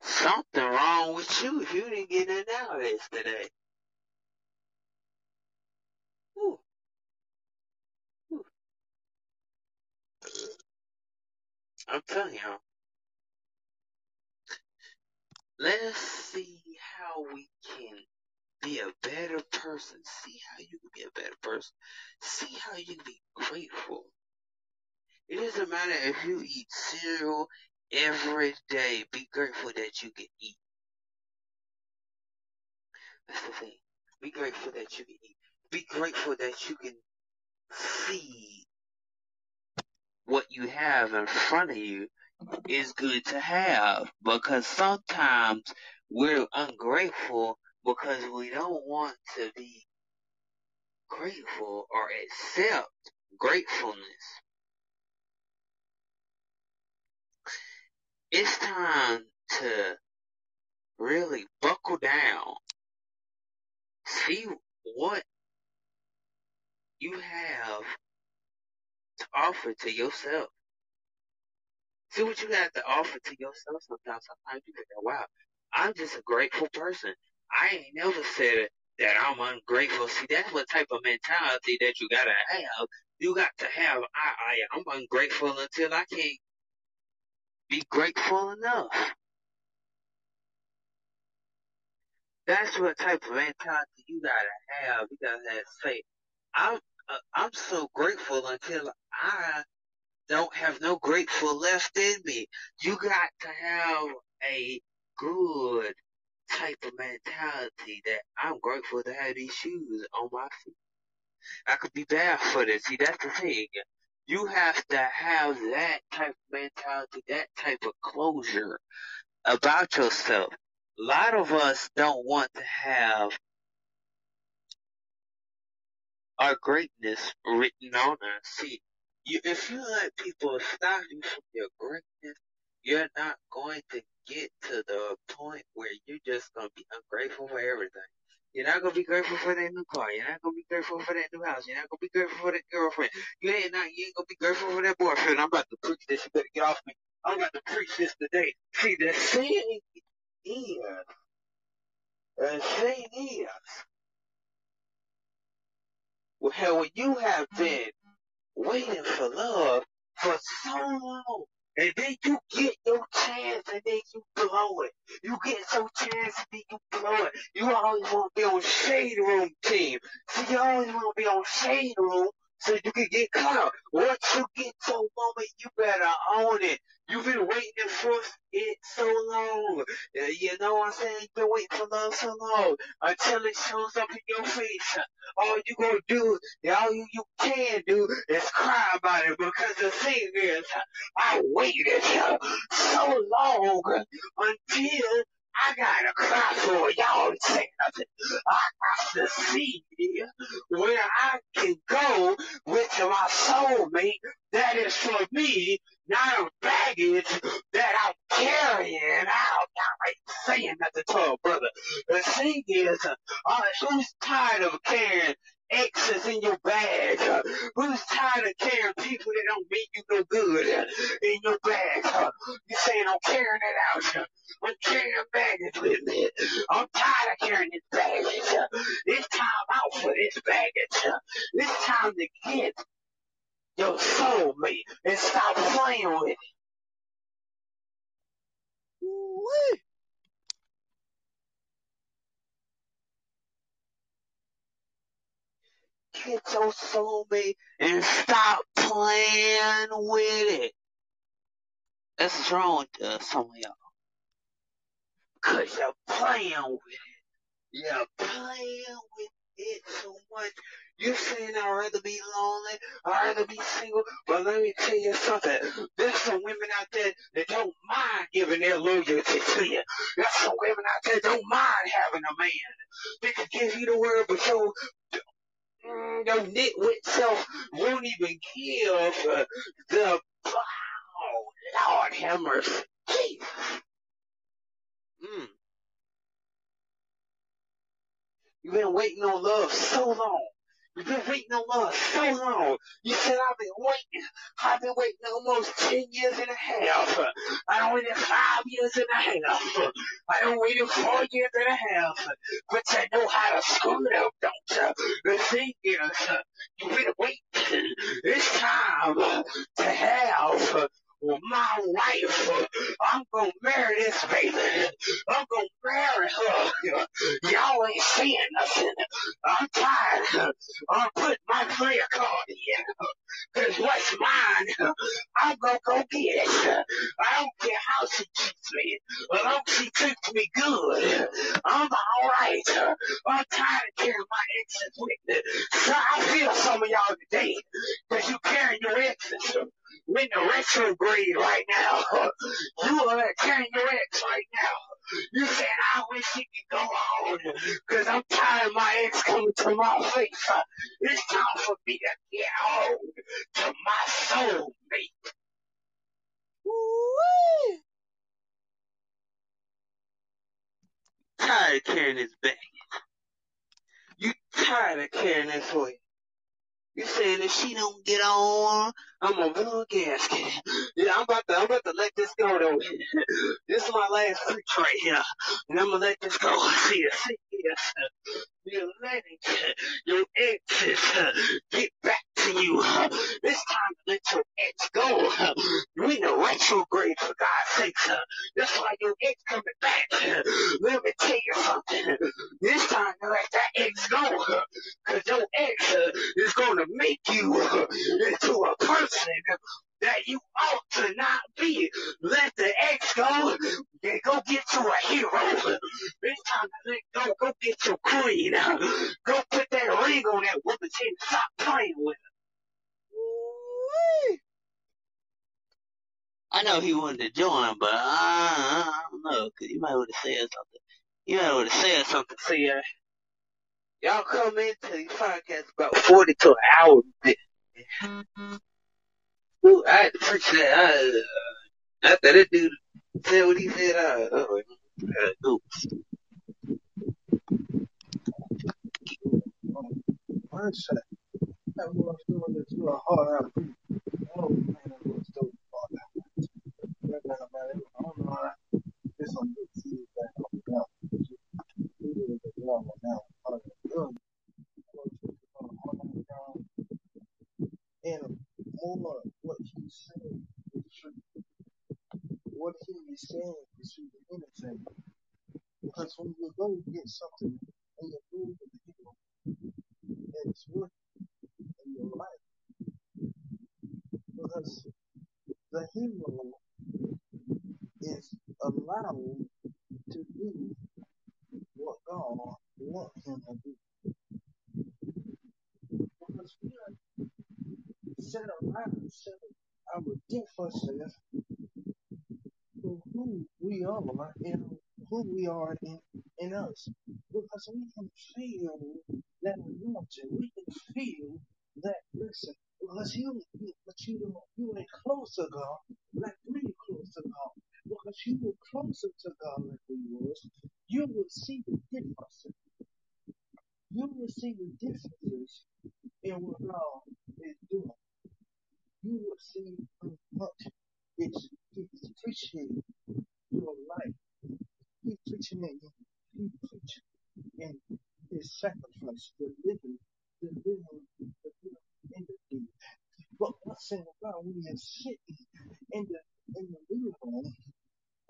Something wrong with you if you didn't get in out of this today. Whew, whew. I'm telling y'all, let's see how we can be a better person. See how you can be a better person. See how you can be grateful. It doesn't matter if you eat cereal every day. Be grateful that you can eat. That's the thing. Be grateful that you can eat. Be grateful that you can see what you have in front of you is good to have because sometimes we're ungrateful because we don't want to be grateful or accept gratefulness. It's time to really buckle down. See what you have to offer to yourself. See what you have to offer to yourself sometimes. Sometimes you think, oh, wow, I'm just a grateful person. I ain't never said that I'm ungrateful. See, that's what type of mentality that you gotta have. You got to have, I, I, I'm ungrateful until I can't be grateful enough. That's what type of mentality you gotta have. You gotta have faith. I'm, uh, I'm so grateful until I don't have no grateful left in me. You got to have a good type of mentality that I'm grateful to have these shoes on my feet. I could be barefooted. See, that's the thing. You have to have that type of mentality, that type of closure about yourself. A lot of us don't want to have our greatness written on us. See, you, if you let people stop you from your greatness, you're not going to get to the point where you're just going to be ungrateful for everything. You're not gonna be grateful for that new car. You're not gonna be grateful for that new house. You're not gonna be grateful for that girlfriend. You ain't not. You ain't gonna be grateful for that boyfriend. I'm about to preach this. You better get off me. I'm about to preach this today. See, the thing is, the thing is, well, when you have been waiting for love for so long, and then you get your chance and then you blow it. You get your chance and then you blow it. You always want to be on Shade Room team. See, you always want to be on Shade Room so you can get caught. Once you get to a moment, you better own it. You've been waiting for it so long. Uh, you know what I'm saying? You've been waiting for love so long until it shows up in your face. All you gonna do, all you, you can do is cry about it because the thing is, I waited so long until I gotta cry for. Y'all saying nothing. I got to see where I can go with my soulmate that is for me, not a baggage that I'm carrying out. Y'all ain't saying nothing to a brother. The thing is, uh, who's tired of carrying X's in your bag? Who's tired of carrying people that don't mean you no good in your bag? You saying I'm carrying it out. I'm carrying baggage with me. I'm tired of carrying this baggage. It's time out for this baggage. It's time to get your soulmate and stop playing with it. Woo! Get your soulmate and stop playing with it. That's wrong uh, some of y'all. Cause you're playing with it. You're playing with it so much. You're saying I'd rather be lonely, I'd rather be single, but let me tell you something. There's some women out there that don't mind giving their loyalty to you. There's some women out there that don't mind having a man. They can give you the word, but your, mm, your nitwit self won't even give uh, the, oh, Lord hammers. Mm. You've been waiting on love so long. You've been waiting on love so long. You said I've been waiting. I've been waiting almost ten years and a half. I don't waited five years and a half. I don't waited four years and a half. But you know how to screw it up, don't you? The thing is, you've been waiting. It's time to have my wife. I'm gonna marry this baby. I'm gonna marry her. Y'all ain't saying nothing. I'm tired. I'm putting my player card in. Cause what's mine, I'm gonna go get it. I don't care how she treats me. As long as she treats me good, I'm alright. I'm tired of carrying my exes with me. So I feel some of y'all today. Cause you carrying your exes. We're in the retrograde right now. You are carrying your ex right now. You saying I wish he could go on because I'm tired of my ex coming to my face. It's time for me to get home to my soulmate. Woo! Tired of carrying this baggage. You tired of carrying this weight. You saying if she don't get on, I'm a blow gasket. Yeah, I'm about to, I'm about to let this go though. This is my last preach right here, and I'm gonna let this go. See you, see you. You're letting your exes uh, get back to. It's time to let your ex go. In a retrograde for God's sake. That's why your ex coming back. Let me tell you something. It's time to let that ex go. Cause your ex is gonna make you into a person that you ought to not be. Let the ex go. Then go get you a hero. It's time to let go. Go get your queen. Go put that ring on that woman's head. Stop playing with her. I know he wanted to join, but I, I don't know, cause you might would have said something. You might would have said something. See, uh, y'all come into these podcasts about 40 to an hour. Ooh, I appreciate that. Uh, after that dude said what he said, uh, oh, uh, oops. Mindset. That was doing this little hard out. Oh man, that was so hard out. That man, man, I don't know how it's on the see that on the ground. It is the ground now. Hard out. And more what he's saying is true. What he is saying is to anything. Because when you go get something and you move to the hill and it's working in your life, because the hero is allowed to do what God wants him to do. Because we are set around set our differences to who we are and who we are in, in us. Because we can feel that anointing. We can feel that listen. Because you, you but you you ain't close to God like we close to God. Because you were closer to God like we was, you will see the differences. You will see the differences in what God is doing. You will see how much it's, it's preaching your life. He's preaching in you. He's preaching in his sacrifice, the living, the living, the living in the deed. But what's in about when you're sitting in the in the living room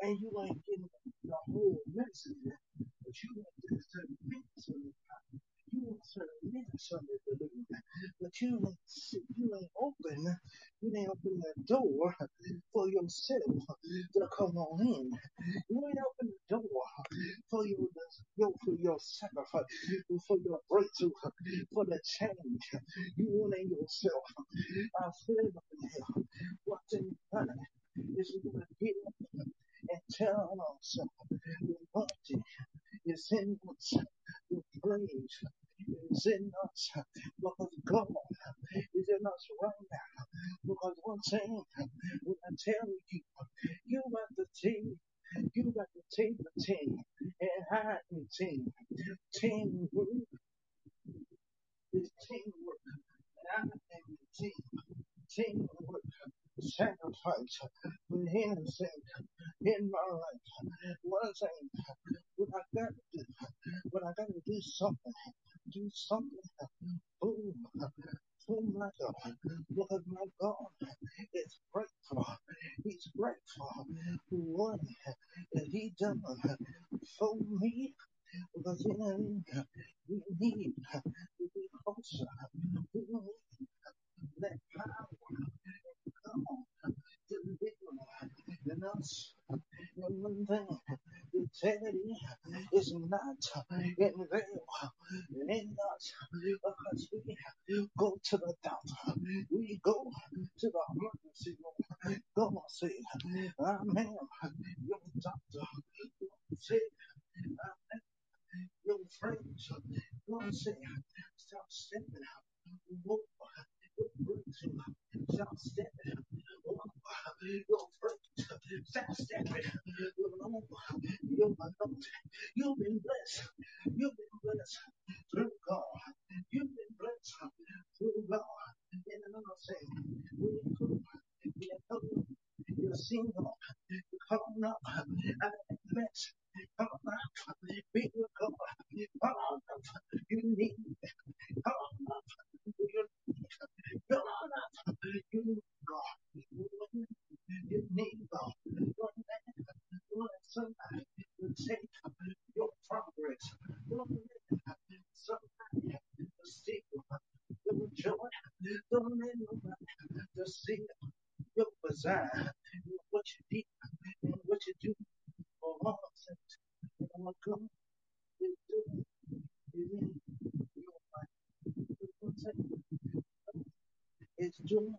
and you ain't getting the whole message, but you want to certain minutes of it. You want certain minutes of it, the living but you ain't sit, you ain't open, you ain't open the door for yourself to come on in. You ain't open the door for your your for your sacrifice, for breakthrough, for the change. You want in yourself. I up in here, what's in your is you gonna get up and tell ourselves the anointing is in us, the praise is in us, because God is in us right now. Because one thing, when I tell you, you got the team, you got to take the team and hide the team. Teamwork is teamwork. And I am the team. Teamwork, sacrifice, for anything in my life. One thing, what I got to do, what I got to do something, do something, boom, boom, my God, because my God is grateful. He's grateful for what He done for me. Because you know, we need to be closer. We need that power come to live in us. And one thing to tell you is not in veil in us because we go to the doctor. We go to the emergency room. God said, Am your doctor. God said, I am your friends. God said, stop stepping out. Walk your breakthrough. Stop stepping out. Walk your breakthrough. Stop stepping out. Along your anointing. You've been blessed. You've been blessed through God. You've been blessed through God. And another thing, we could be a couple. You're single. You're coming up out of that mess. Come on out. Be with God. Come on out. You need. Come on out. You need. Come on out. You need God. You need God. One man, one somebody to take your progress. Don't let somebody to see your joy. Don't let nobody to see your desire, what you need, and what you do for all of it. And what God is doing in your life. It's doing.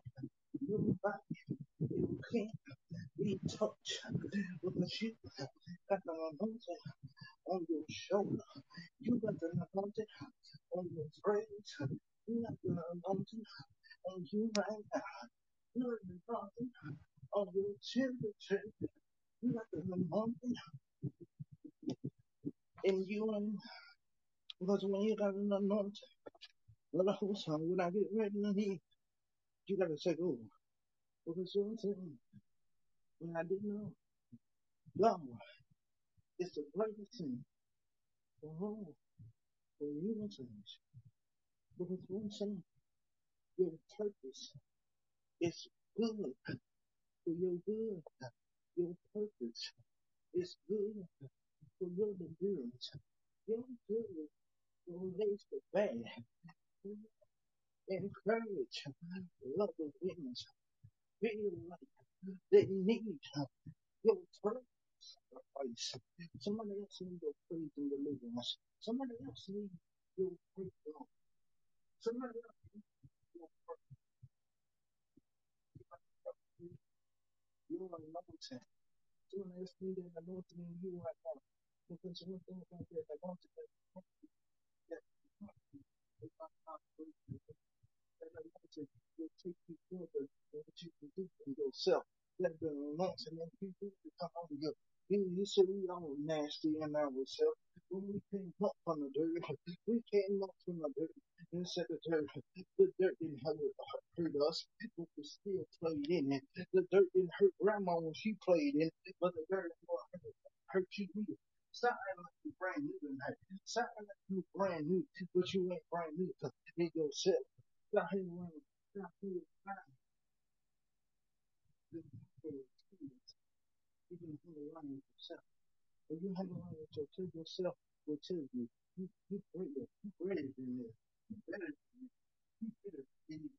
can't be touched because you got the on your shoulder. You got the anointing on your praise. You got the anointing on you right now. You got the anointing on your children. You got the anointing in you and because when you got an anointing, well, the whole song, when I get ready to leave, you gotta take over. Because you know? When I didn't know, God it's the greatest thing for all, for you and change. Because I'm saying? Your purpose is good for your good. Your purpose is good for your endurance. Your good raise the bad. Encourage, love the. Feel like they need your praise sacrifice. Somebody else needs your praise and deliverance. Somebody else needs your breakthrough. Somebody else needs your praise. Your anointing. Someone else needs an anointing in you right now. Because one thing about that anointing that that That the anointing you do to come on you. You, you say we all nasty in ourselves. When we came up from the dirt, we came up from the dirt and said the dirt, the dirt didn't hurt, hurt us, but we still played in it. The dirt didn't hurt grandma when she played in it, but the dirt hurt, hurt you acting like you brand new tonight. Stop acting like you brand new, but you ain't brand new to in yourself. Stop hanging around. Stop being around. You can hang around with yourself. If you hang around with your to yourself, will tell you, you, you greater, you greater than this. You better than this. You better than these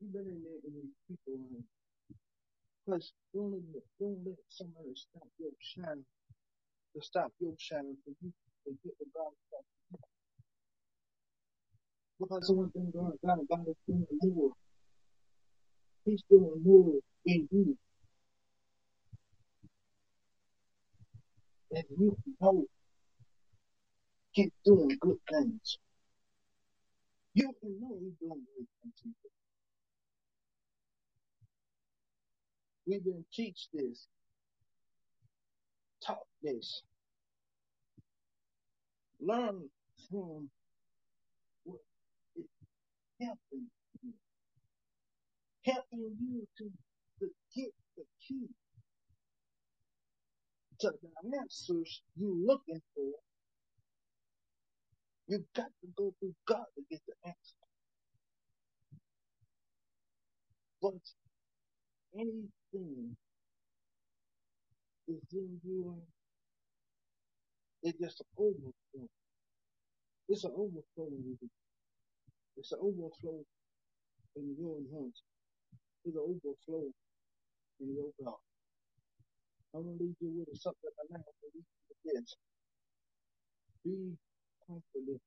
You better than than these people. Because don't let, don't let somebody stop your shining, to stop your shining for you to get the God. Because one thing God, God, God is doing more. He's doing more in you than you can know. Keep doing good things. You can know He's doing good things. We've been teach this, this, learn from what is helping you, helping you to, to get the key to the answers you're looking for. You got to go through God to get the answer. But anything is in you, it's just overflow. It's an overflow in. It's an overflow in your hands. It's an overflow in your God. I'm gonna leave you with something I now for you with this. Be confident.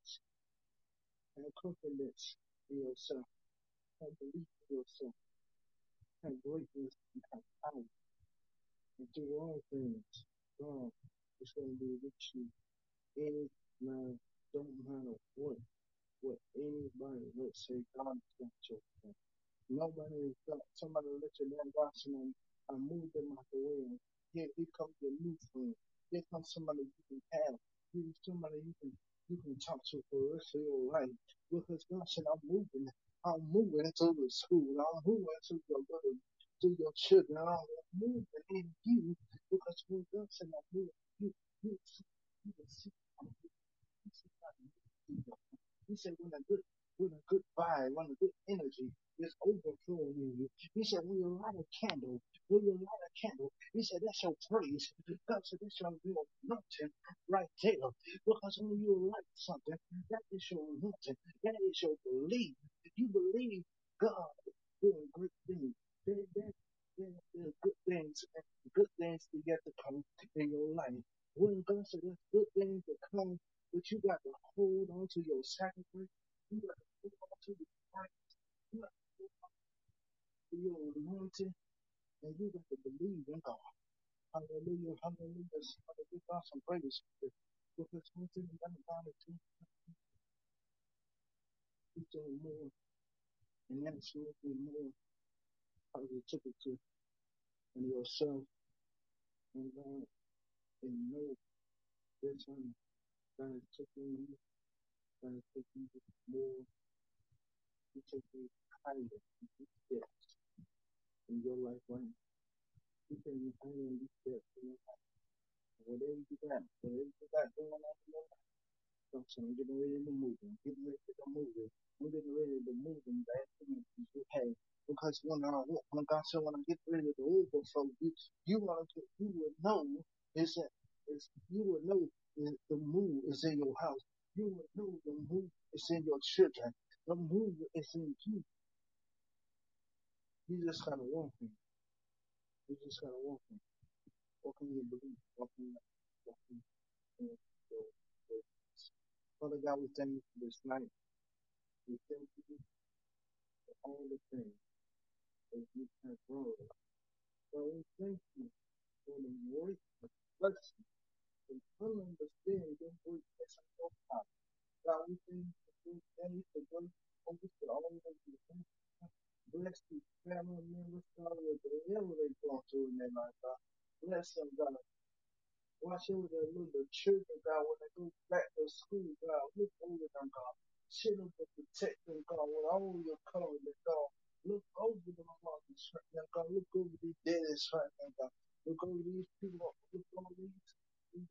Have confidence in yourself. Have belief in yourself. Have greatness and have power. And do all things. God is gonna be with you. Any man, don't matter what what anybody would say, God is your back. Nobody is somebody let you down watching them and move them out the way. And here, here comes your new friend. Here comes somebody you can have. Here's somebody you can you can talk to for the rest of your life. Because God said, I'm moving. I'm moving to the school. I'm moving to your little to your children. I'm moving in you because when God said I'm moving He said, when a good, when a good vibe, when a good energy is overflowing in you. He said, when you light a candle, when you light a candle, he said, that's your praise. Said, that's your real anointing right there. Because when you light something, that is your anointing. That is your belief. You believe God doing great things. There, there, good things, good things to get to come in your life. When God said there's good things to come, but you got to hold on to your sacrifice. You got to hold on to the Christ. You got to hold on to you're anointed and you got to believe in God. Hallelujah, hallelujah. Somebody give God some praise. Because one thing about God is to He's doing more and absolutely more positivity in yourself and God and know this one God is taking you, God is taking you more, He's taking you higher steps in your life right now. He's taking you higher in these steps in your life. Whatever you got, whatever you got going on in your life. So I'm getting ready to move. I'm getting ready to move. I'm getting ready to move in that energy you have. Because when I when God said when I get ready to overflow, you you want to you would know is that is you would know that the move is in your house. You would know the move is in your children. The move is in you. You just gotta walk in. You just gotta walk in. Walk in your in walk in Father God, we thank you for this night. We thank you for all the things that you have brought us. So we thank you for the great blessing and understand your greatness and your power. God, we thank you for this day, for great focus for all of you. Bless these family members, God, whatever they going through in their life, God. Bless them, God. Watch over their little children, God, when they go back to school, God. Look over them, God. Shield them and protect them, God, with all your covenant, God. Look over them, mothers right now, God. Look over these daddies right now, God. Look over these people. Look over these these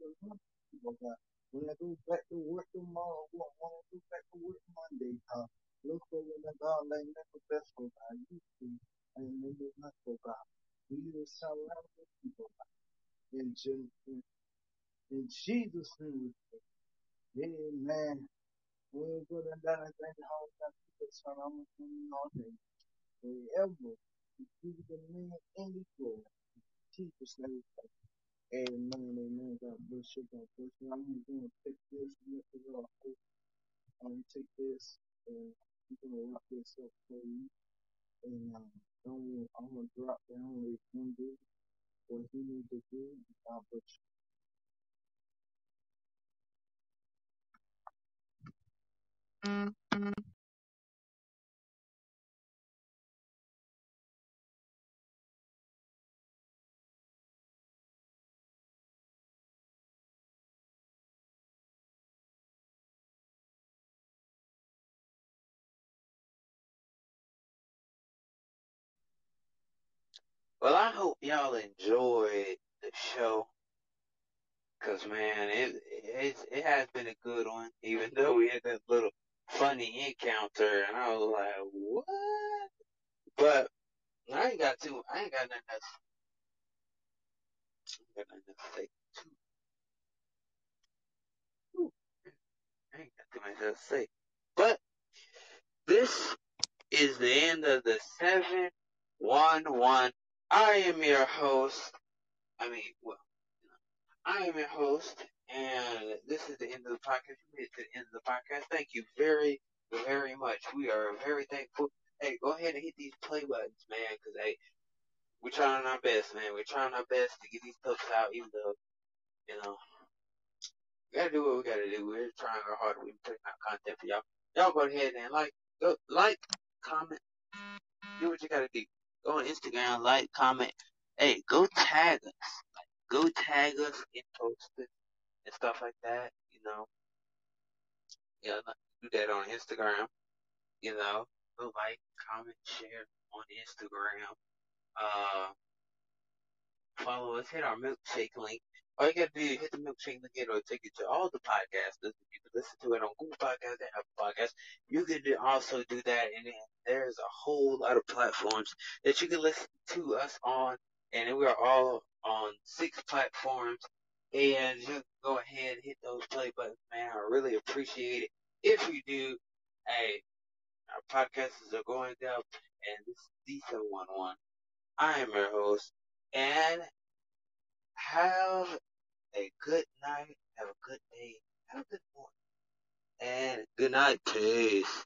people, God. When they go back to work tomorrow, when they go back to work Monday, God. Look over them, God. They never best God. You see, and they never not God. We will surround the people, God. In Jesus' in Jesus' name, amen. We're good and done. I thank how that people surround me all day. Wherever you give the in the floor. Jesus' name. Amen, amen. God bless you. God bless you. I'm going to take this and let it off. I'm going to take this and I'm going to wrap this up for you. And um, I'm going to drop down he's going to do, what he needs to do. God bless you. Mm-hmm. Well, I hope y'all enjoyed the show. Cause man, it it it has been a good one, even though we had that little funny encounter, and I was like, what? But I ain't got too, I ain't got nothing else, I ain't got nothing else to say. Too, I ain't got too much to say. But this is the end of the seven one one. I am your host. I mean, well, I am your host, and this is the end of the podcast. You made it to the end of the podcast. Thank you very, very much. We are very thankful. Hey, go ahead and hit these play buttons, man, because hey, we're trying our best, man. We're trying our best to get these clips out, even though, you know, we gotta do what we gotta do. We're trying our hardest. We're putting out content for y'all. Y'all go ahead and like, go, like, comment, do what you gotta do. Go on Instagram, like, comment. Hey, go tag us. Go tag us in post it and stuff like that, you know. You know, do that on Instagram, you know. Go like, comment, share on Instagram. Uh, follow us, hit our milkshake link. All you gotta do is hit the milkshake link, it'll take you to all the podcasts. You can listen to it on Google Podcasts and Apple Podcasts. You can also do that, and there's a whole lot of platforms that you can listen to us on, and we are all on six platforms. And just go ahead and hit those play buttons, man. I really appreciate it. If you do, hey, our podcasts are going up, and this is D711. I am your host, and have a good night, have a good day, have a good morning, and good night. Peace.